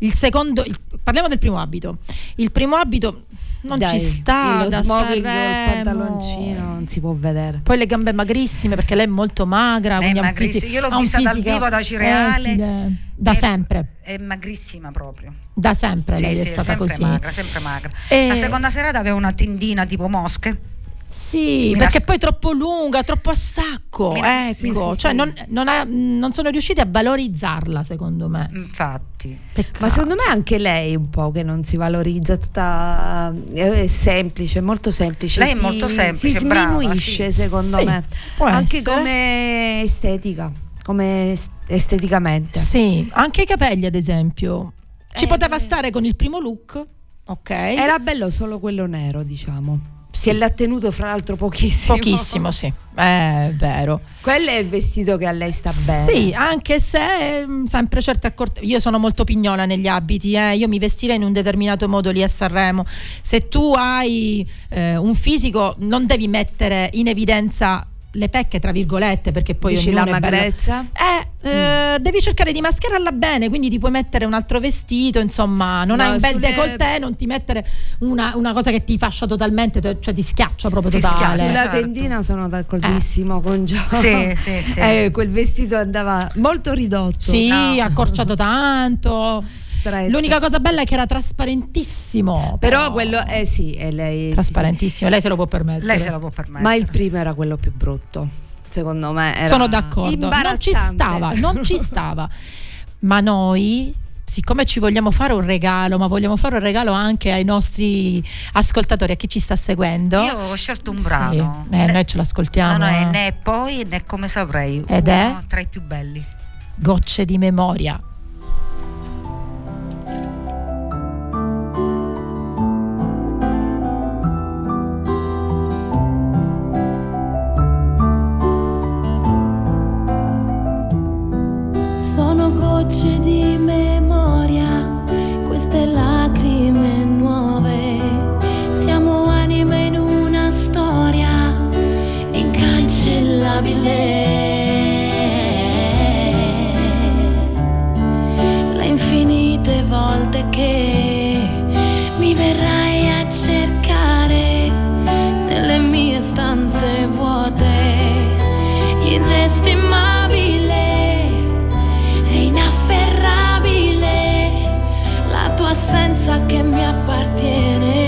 il secondo il- parliamo del primo abito il primo abito non Dai, ci sta Lo da smoking Sanremo. pantaloncino non si può vedere. Poi le gambe magrissime perché lei è molto magra. È magrissima. fisi- Io l'ho ha un vista dal fisico vivo da Cireale. esile. Da È- sempre, È magrissima proprio. da sempre Sì, lei sì, è stata sempre così. magra, sempre magra. E- La seconda serata aveva una tendina tipo mosche. Sì, Mi perché nas- poi è troppo lunga, troppo a sacco. Mi nas- ecco, sì, sì, cioè sì. Non, non ha- non sono riusciti a valorizzarla, secondo me. Infatti. Peccato. Ma secondo me anche lei un po' che non si valorizza, tutta è semplice, molto semplice. Lei è Si- molto semplice, si brava, sminuisce sì. secondo Sì, me. può Anche essere. come estetica, come est- esteticamente. Sì, anche i capelli, ad esempio. Ci Eh, poteva eh. stare con il primo look, ok? Era bello solo quello nero, diciamo. Che l'ha tenuto fra l'altro pochissimo. Pochissimo, sì, è vero. Quello è il vestito che a lei sta bene. Sì, anche se mm, sempre certe accorte. Io sono molto pignola negli abiti, eh. io mi vestirei in un determinato modo lì a Sanremo. Se tu hai eh, un fisico, non devi mettere in evidenza le pecche tra virgolette perché poi Dici ognuno la è bello- magrezza? Eh, eh, devi cercare di mascherarla bene quindi ti puoi mettere un altro vestito insomma non No, hai un bel sulle- décolleté non ti mettere una, una cosa che ti fascia totalmente cioè ti schiaccia proprio totale Sulla tendina sono d'accordissimo con Gio. Sì, sì, sì. Eh, quel vestito andava molto ridotto. sì No. accorciato tanto Stretto. l'unica cosa bella è che era trasparentissimo Però quello, eh sì, e lei... trasparentissimo lei se lo può permettere Lei se lo può permettere. Ma il primo era quello più brutto, secondo me. Era Sono d'accordo, non ci stava, non ci stava. Ma noi, siccome ci vogliamo fare un regalo, ma vogliamo fare un regalo anche ai nostri ascoltatori, a chi ci sta seguendo. Io ho scelto un brano. Sì, eh, noi ce l'ascoltiamo. No, no, è eh. né poi né come saprei. Ed uno è? tra i più belli. Gocce di memoria. Gocce di memoria, queste lacrime nuove. Siamo anime in una storia incancellabile. Le infinite volte che mi verrai a cercare nelle mie stanze vuote, inestimabile assenza che mi appartiene.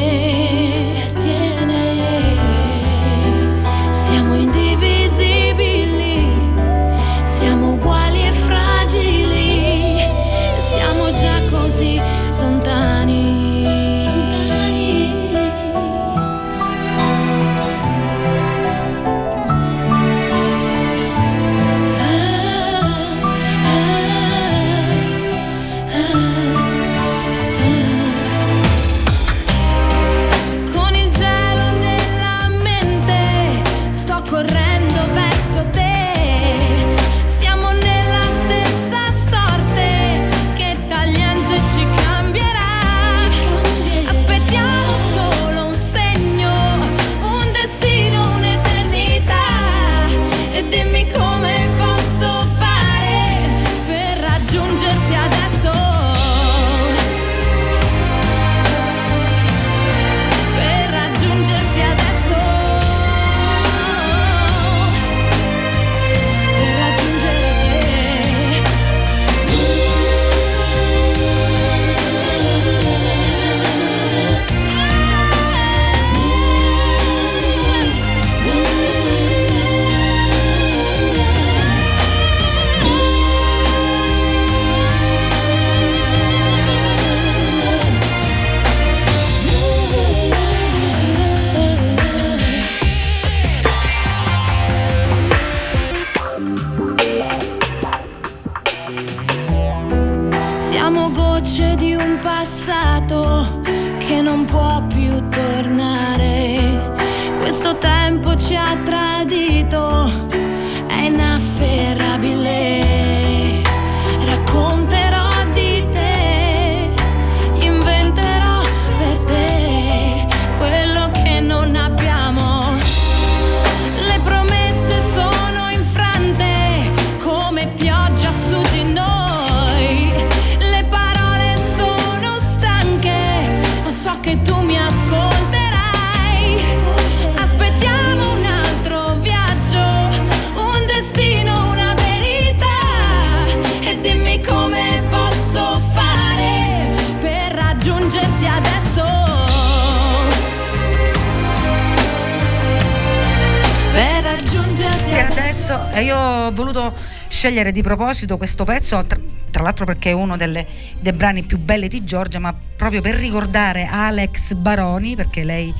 Adesso eh, io ho voluto scegliere di proposito questo pezzo, tra, tra l'altro perché è uno delle- dei brani più belli di Giorgia, ma proprio per ricordare Alex Baroni, perché lei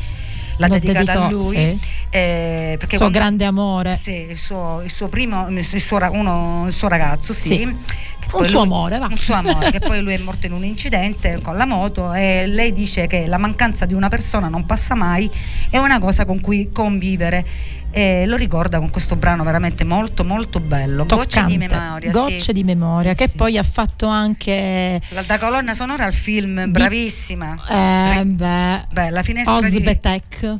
l'ha L'ho dedicata a dedicato, lui. sì. Eh, perché suo quando- grande amore. Sì, il suo, il suo primo, il suo, uno- il suo ragazzo, sì. Sì. Un suo lui- amore, va. Un suo amore, che poi lui è morto in un incidente con la moto e lei dice che la mancanza di una persona non passa mai, è una cosa con cui convivere. E lo ricorda con questo brano veramente molto molto bello, Gocce di memoria. Gocce sì. di memoria, che poi ha fatto anche La, da colonna sonora al film, bravissima. eh, beh, Beh, la finestra di,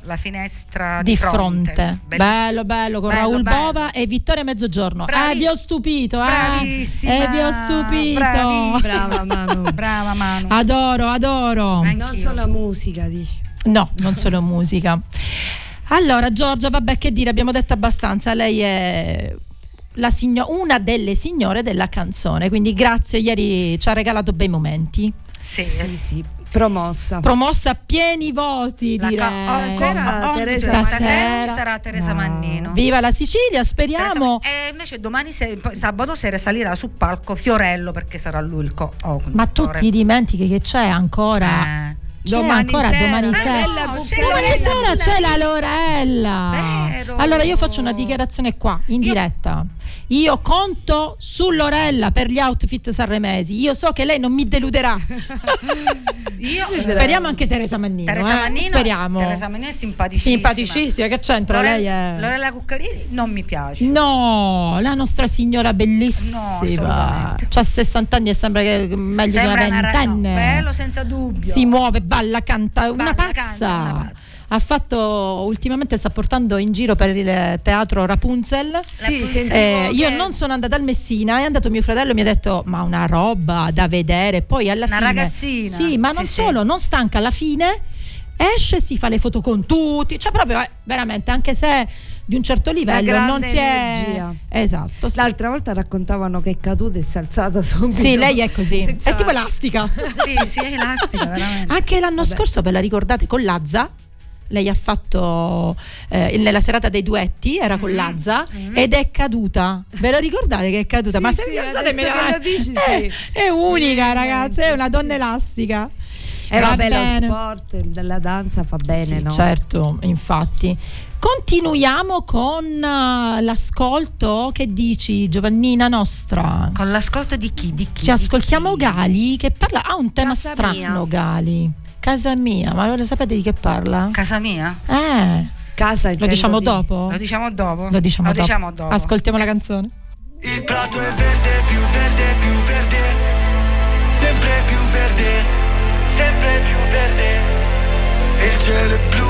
la finestra di di fronte. fronte. Bello, bello, con Bello, Raul bello. Bova e Vittoria Mezzogiorno. Bravi- eh, vi ho stupito, eh. Bravissima. Eh, vi ho stupito. Bravissima. Brava Manu. Brava Manu. Adoro, adoro. Non solo musica, dici. No, non solo musica. Allora, Giorgia, vabbè, che dire, abbiamo detto abbastanza. Lei è la signo- una delle signore della canzone, quindi grazie, ieri ci ha regalato bei momenti. Sì, sì, sì. Promossa. Promossa a pieni voti, La direi. ca- oh, Stasera oh, Teresa stasera ci sarà Teresa Ah, Mannino. Viva la Sicilia, speriamo. E invece domani se- sabato sera salirà sul palco Fiorello perché sarà lui il co- oh, Ma tu ti dimentichi che c'è ancora. C'è Domani ancora sera, domani eh, sera. Bella no, Cucca- c'è Domani sera c'è la Lorella. Vero. Allora io faccio una dichiarazione qua, in diretta. Io conto su Lorella per gli outfit sanremesi. Io so che lei non mi deluderà. Io Speriamo anche Teresa Mannino. Teresa eh? Mannino, Speriamo. Teresa Mannino è simpaticissima. Simpaticissima, che c'entra? Lore- lei è. Lorella Cuccarini non mi piace. No, la nostra signora No, bellissima. assolutamente. C'ha 60 anni e sembra che meglio Sembra di una no, ventenne. quello senza dubbio. si muove, balla, canta, una Balla, pazza. canta, una pazza. Ha fatto ultimamente sta portando in giro per il teatro Rapunzel. Sì, Eh, io non sono andata al Messina, è andato mio fratello e mi ha detto: Ma una roba da vedere. Poi alla Una fine. ragazzina. Sì, ma Sì, non sì. solo, non stanca alla fine. Esce, si fa le foto con tutti, cioè proprio eh, veramente, anche se di un certo livello non si è. energia. Esatto. Sì. L'altra volta raccontavano che è caduta e si è alzata subito. Sì, lei è così, Senza- è tipo elastica. Sì, sì, è elastica, veramente. Anche l'anno scorso, ve la ricordate, con Lazza? Lei ha fatto eh, nella serata dei duetti, era Mm-hmm. con Lazza ed è caduta. Ve lo ricordate che è caduta? Sì, Ma se sì, alzate me la- dici, è, sì. è unica, ragazzi, è una donna elastica. E Va vabbè, lo bene. sport della danza fa bene, Sì, no? Certo, infatti. Continuiamo con eh, l'ascolto. Che dici, Giovannina nostra? Con l'ascolto di chi? Di chi? Ci ascoltiamo Gali che parla. Ha un tema Casa strano, mia. Gali. Casa mia, ma lo sapete di che parla? Casa mia? Eh, Casa lo diciamo di- dopo? Lo diciamo dopo? Lo diciamo Lo dopo. diciamo dopo. Ascoltiamo la canzone. Il prato è verde, più verde, più E il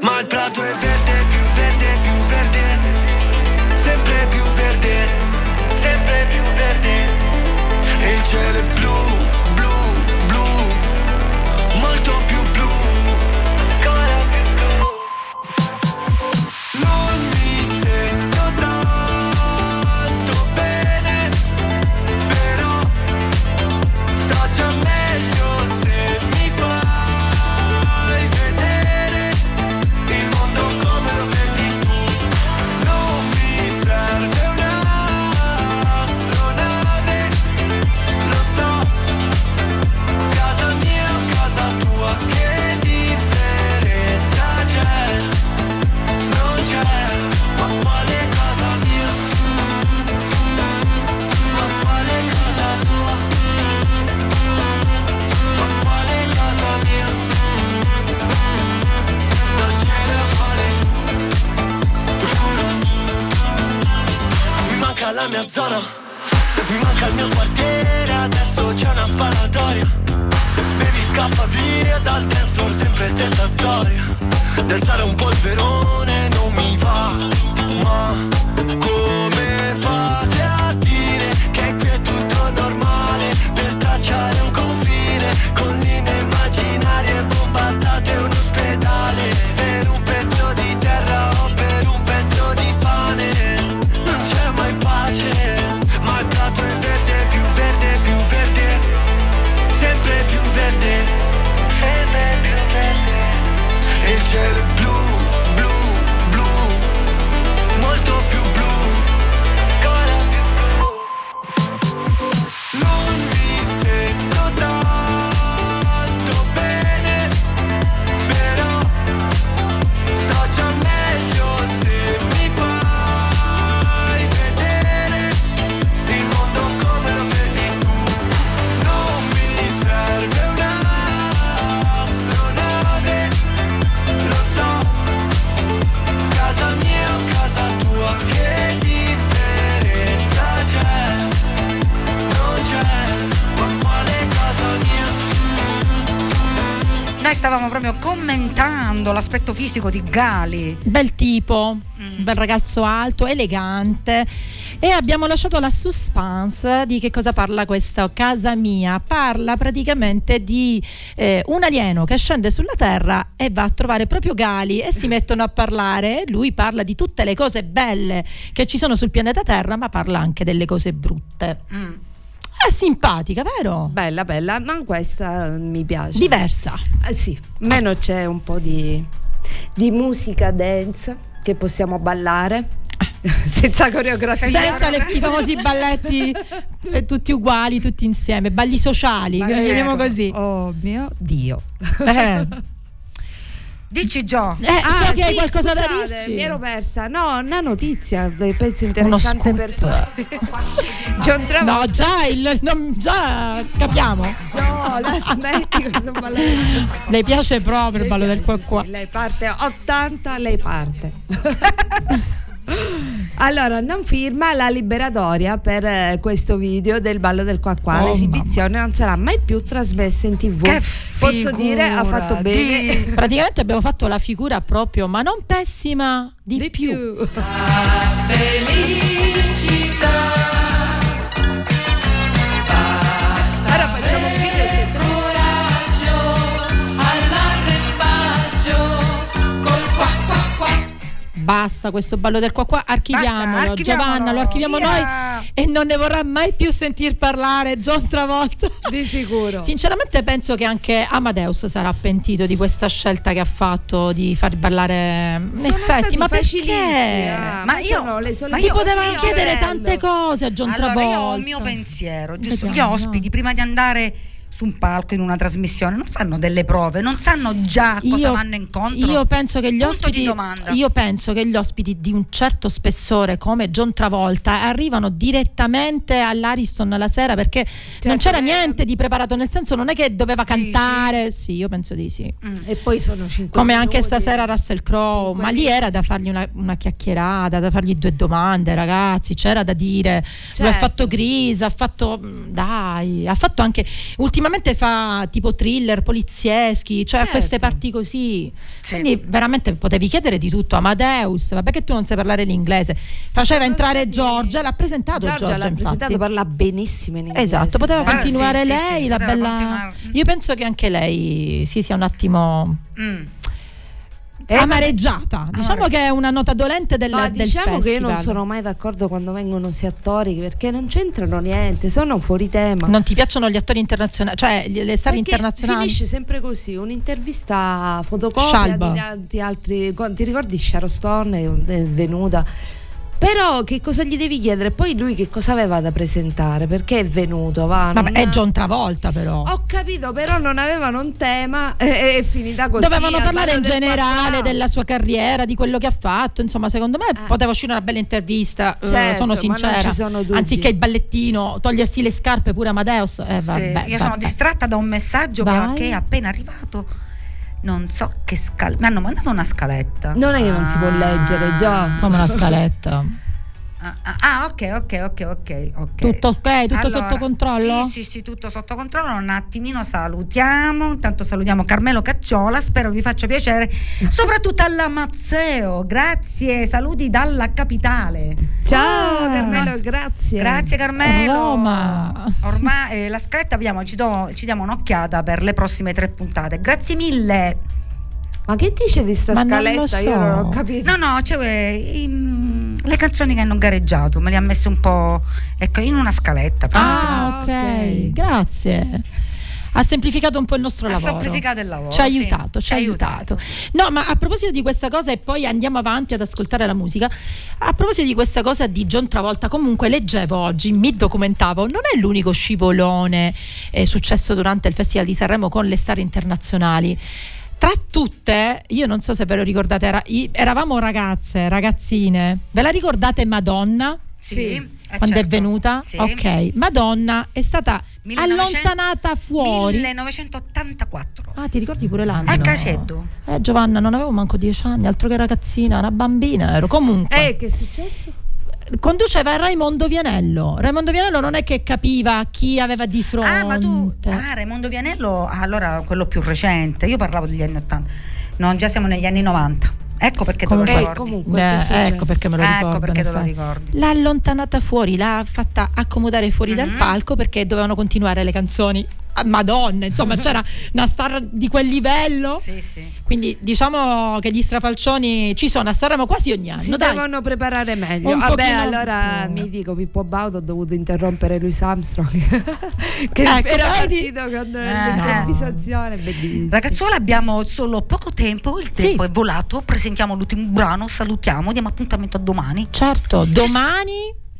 Ma il prato è verde, più fisico di Gali. Bel tipo, Mm. bel ragazzo alto, elegante e abbiamo lasciato la suspense di che cosa parla questa casa mia. Parla praticamente di eh, un alieno che scende sulla Terra e va a trovare proprio Gali e si mettono a parlare lui parla di tutte le cose belle che ci sono sul pianeta Terra, ma parla anche delle cose brutte. Mm. È simpatica, vero? Bella, bella, ma questa mi piace. Diversa. Eh sì, meno c'è un po' di, di musica dance che possiamo ballare senza coreografia. Senza le- i famosi balletti eh, tutti uguali, tutti insieme, balli sociali, chiamiamo ecco. così. Oh mio Dio. Eh. Dici Gio. Eh, so che hai sì, qualcosa da scusate, dirci. Mi ero persa. No, una notizia, penso interessante per tutti. John Travolta. No, già, il, non- già capiamo. Gio, la smetti questo balletto. Le piace proprio il ballo del qua qua. Lei parte 80, lei parte. Allora, non firma la liberatoria per eh, questo video del ballo del qua qua. Oh, L'esibizione non sarà mai più trasmessa in tv. Posso dire, ha fatto bene. Praticamente abbiamo fatto la figura proprio, ma non pessima, di, più. Ora Basta questo ballo del qua qua, archiviamolo. Basta, archiviamolo, Giovanna, lo archiviamo via. noi e non ne vorrà mai più sentir parlare John Travolta. Di sicuro. Sinceramente penso che anche Amadeus sarà pentito di questa scelta che ha fatto di far ballare in effetti, ma perché? ah, Ma io- ma si io- poteva io- chiedere bello. tante cose a John Allora Travolta. io ho un mio pensiero, giusto? Gli Vediamo. ospiti prima di andare su un palco in una trasmissione non fanno delle prove, non sanno già cosa Io- vanno incontro. Io penso che gli Punto ospiti io penso che gli ospiti di un certo spessore come John Travolta arrivano direttamente all'Ariston la sera perché non c'era niente di preparato, nel senso non è che doveva cantare. Sì, io penso di sì. E poi sono 5 Come anche stasera Russell Crowe, ma lì era da fargli una, una chiacchierata, da fargli due domande, ragazzi, c'era da dire. Lui ha Certo. fatto Grease, ha fatto mm, dai, ha fatto anche ultimamente fa tipo thriller polizieschi, cioè Certo. queste parti così. Quindi veramente potevi chiedere di tutto. Amadeus, vabbè che tu non sai parlare l'inglese. Faceva entrare Giorgia, l'ha presentato Giorgia Giorgia, l'ha infatti. presentato, parla benissimo in inglese. Esatto, poteva Beh, continuare sì, sì, lei, sì, la bella. continuare. Io penso che anche lei si sia un attimo Mm. Amareggiata. Diciamo che è una nota dolente del, Ma del diciamo che io non festival. sono mai d'accordo quando vengono sia attori perché non c'entrano niente, sono fuori tema. Non ti piacciono gli attori internazionali, cioè le star Perché internazionali? Finisce sempre così, un'intervista fotocopia Scialba. di tanti altri. Ti ricordi Sharon Stone è venuta? Però che cosa gli devi chiedere? Poi lui che cosa aveva da presentare? Perché è venuto? Va, Vabbè, è John Travolta però. Ho capito, però non avevano un tema e è finita così. Dovevano parlare in del generale della sua carriera, di quello che ha fatto. Insomma, secondo me poteva uscire una bella intervista. eh, Eh. Certo, sono ma non sincera. ci sono dubbi. Anziché il ballettino, togliersi le scarpe pure Amadeus. Eh, Sì, vabbè, io sono vabbè. distratta da un messaggio Vai. che è appena arrivato. Non so che scaletta. Mi hanno mandato una scaletta. Non è che non si può leggere, già. Come una scaletta. Ah, ah, ah, ok, ok, ok, ok. ok. Tutto ok? Tutto Allora, sotto controllo? Sì, sì, sì, tutto sotto controllo. Un attimino salutiamo. Intanto salutiamo Carmelo Cacciola. Spero vi faccia piacere. Soprattutto alla Mazzeo. Grazie. Saluti dalla capitale. Ciao Ah, Carmelo, grazie. Grazie Carmelo. Roma. Ormai eh, la scaletta abbiamo, ci, do- ci diamo un'occhiata per le prossime tre puntate. Grazie mille. Ma che dice di sta Ma non lo scaletta? so. Io non ho capito. No, no, cioè, i- le canzoni che hanno gareggiato me le ha messe un po' ecco, in una scaletta. Ah, ok. Grazie. Ha semplificato un po' il nostro Ha lavoro. semplificato il lavoro, Ci ha sì. aiutato, ci ha aiutato. No, ma a proposito di questa cosa, e poi andiamo avanti ad ascoltare la musica. A proposito di questa cosa di John Travolta, comunque leggevo oggi, mi documentavo, non è l'unico scivolone eh, successo durante il Festival di Sanremo con le star internazionali. Tra tutte, io non so se ve lo ricordate, era- eravamo ragazze, ragazzine. Ve la ricordate Madonna? Sì, eh, Quando è certo. venuta? Sì. Ok, Madonna è stata 1900 allontanata fuori. 1984. Ah, ti ricordi pure l'anno? A Cacetto. Eh, Giovanna, non avevo manco dieci anni, altro che ragazzina, una bambina ero. Comunque, Eh, che è successo? Conduceva Raimondo Vianello. Raimondo Vianello non è che capiva chi aveva di fronte. Ah, ma tu, ah, Raimondo Vianello, allora quello più recente, io parlavo degli anni 80, no, già siamo negli anni 90. Ecco perché Comunque- te lo ricordi. comunque, succede? ecco perché me lo ricordo. Ecco perché te lo ricordi. L'ha allontanata fuori, l'ha fatta accomodare fuori dal Mhm. palco perché dovevano continuare le canzoni. Madonna, insomma, c'era una star di quel livello. Sì, sì. Quindi diciamo che gli strafalcioni ci sono a Sanremo quasi ogni anno. Si dai. devono preparare meglio. Un Vabbè, pochino allora più. mi dico Pippo Baudo ho dovuto interrompere Louis Armstrong che Ecco, era partito con Eh. l'improvvisazione bellissima. Ragazzuola, abbiamo solo poco tempo, il tempo è volato, presentiamo l'ultimo brano, salutiamo, diamo appuntamento a domani. Certo, domani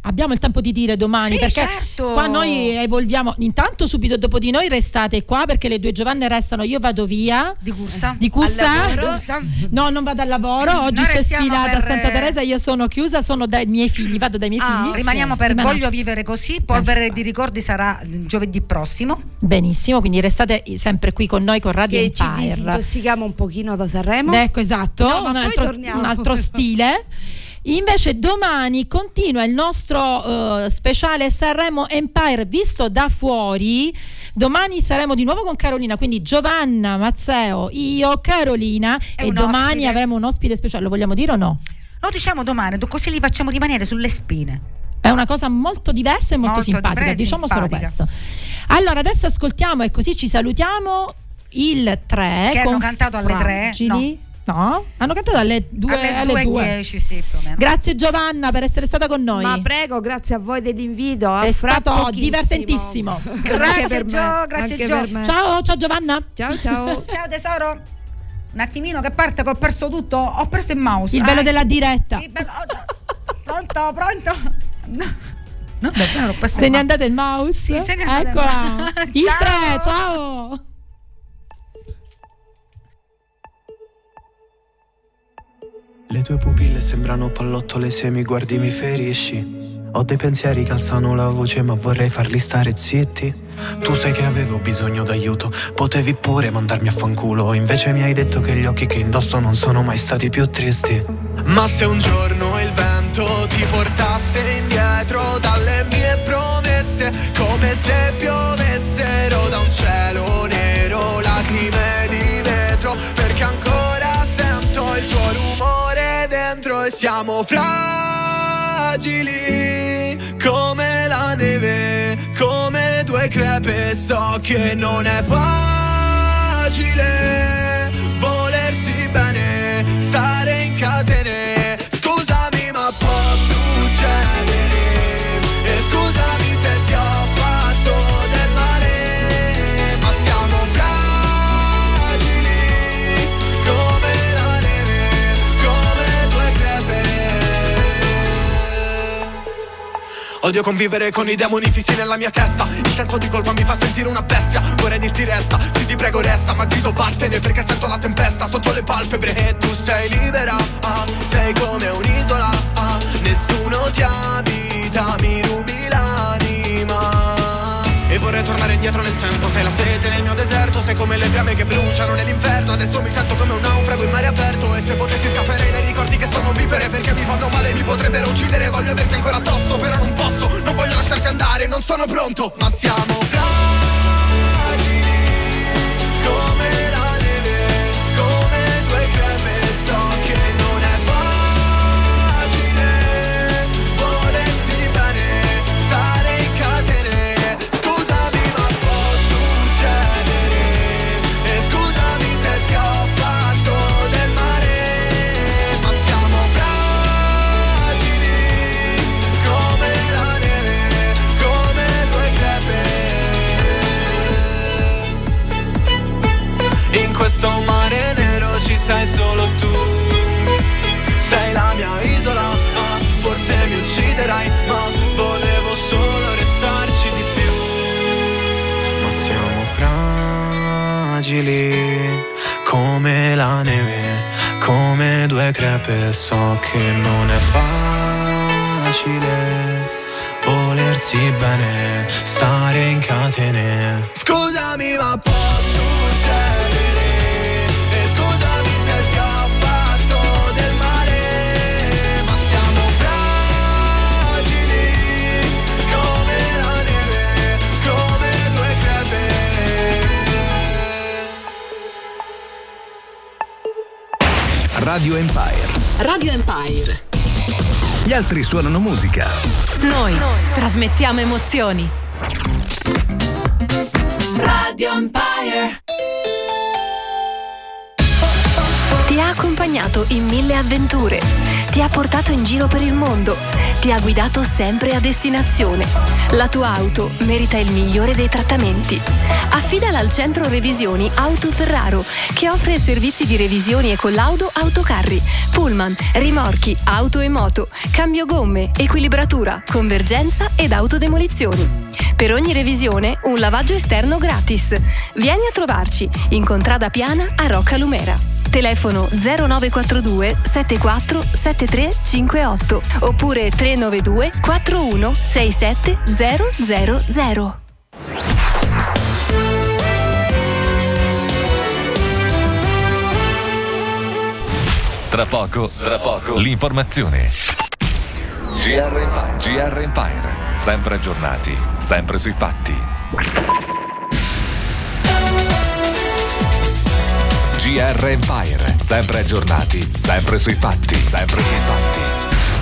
abbiamo il tempo di dire domani Sì, perché certo. qua noi evolviamo. Intanto subito dopo di noi restate qua perché le due Giovanne restano, io vado via. Di corsa? Di? Corsa? No, non vado al lavoro. Oggi Noi c'è sfilata per- a Santa Teresa, io sono chiusa, sono dai miei figli, vado dai miei Ah, figli. rimaniamo per Rimaniamo. Voglio vivere così, Polvere di ricordi sarà giovedì prossimo. Benissimo, quindi restate sempre qui con noi con Radio che ci Empire. disintossichiamo un pochino da Sanremo. Ecco, esatto, No, ma un, poi altro, torniamo. un altro stile. Invece domani continua il nostro eh, speciale Sanremo Empire visto da fuori. Domani saremo di nuovo con Carolina, quindi Giovanna, Mazzeo, io, Carolina E e, domani ospite. avremo un ospite speciale, lo vogliamo dire o no? Lo diciamo domani, così li facciamo rimanere sulle spine. È una cosa molto diversa e molto, Molto simpatica, diciamo simpatica. solo questo. Allora, adesso ascoltiamo e così ci salutiamo il 3 Che hanno cantato alle tre? Fragili. No, hanno cantato alle 2 Alle alle 2. 2.10, sì, più o meno. Grazie Giovanna per essere stata con noi. Ma prego, grazie a voi dell'invito. È fra stato pochissimo. divertentissimo. Grazie Gio, grazie Gio. Ciao, ciao Giovanna. Ciao ciao. Ciao tesoro. Un attimino che parte che ho perso tutto, ho perso il mouse. Il bello Eh, della diretta. il bello- oh. Pronto, pronto? No, davvero, ho perso Se il ne è andato il mouse? Sì, se n'è andato il Eccola. Il Ciao. 3, ciao. Le tue pupille sembrano pallottole se mi guardi mi ferisci. Ho dei pensieri che alzano la voce ma vorrei farli stare zitti. Tu sai che avevo bisogno d'aiuto, potevi pure mandarmi a fanculo. Invece mi hai detto che gli occhi che indosso non sono mai stati più tristi. Ma se un giorno il vento ti portasse indietro dalle mie promesse, come se piovessero da un cielo nero, lacrime di vetro, perché ancora sento il tuo rumore dentro e siamo fragili come la neve, come due crepe, so che non è facile volersi bene, stare in catene. Odio convivere con i demoni fissi nella mia testa. Il senso di colpa mi fa sentire una bestia. Vorrei dirti resta, sì ti prego resta Ma grido vattene perché sento la tempesta Sotto le palpebre. E tu sei libera ah, Sei come un'isola ah, Nessuno ti abita, mi rubi indietro nel tempo. Sei la sete nel mio deserto Sei come le fiamme che bruciano nell'inferno. Adesso mi sento come un naufrago in mare aperto. E se potessi scapperei dai ricordi che sono vivere Perché mi fanno male, mi potrebbero uccidere. Voglio averti ancora addosso, però non posso Non voglio lasciarti andare, non sono pronto. Ma siamo fragili Come fragili come la neve, come due crepe So che non è facile volersi bene, stare in catene. Scusami ma può succedere Radio Empire. Radio Empire. Gli altri suonano musica. Noi trasmettiamo emozioni. Radio Empire. Ti ha accompagnato in mille avventure, ti ha portato in giro per il mondo, ti ha guidato sempre a destinazione. La tua auto merita il migliore dei trattamenti. Affidala al centro revisioni Auto Ferraro, che offre servizi di revisioni e collaudo autocarri, pullman, rimorchi, auto e moto, cambio gomme, equilibratura, convergenza ed autodemolizioni. Per ogni revisione un lavaggio esterno gratis. Vieni a trovarci in Contrada Piana a Rocca Lumera. Telefono 0942 74 73 58 oppure 392 41 67 000. Tra poco, tra poco, l'informazione. GR Empire, GR Empire, sempre aggiornati, sempre sui fatti. GR Empire, sempre aggiornati, sempre sui fatti, sempre sui fatti.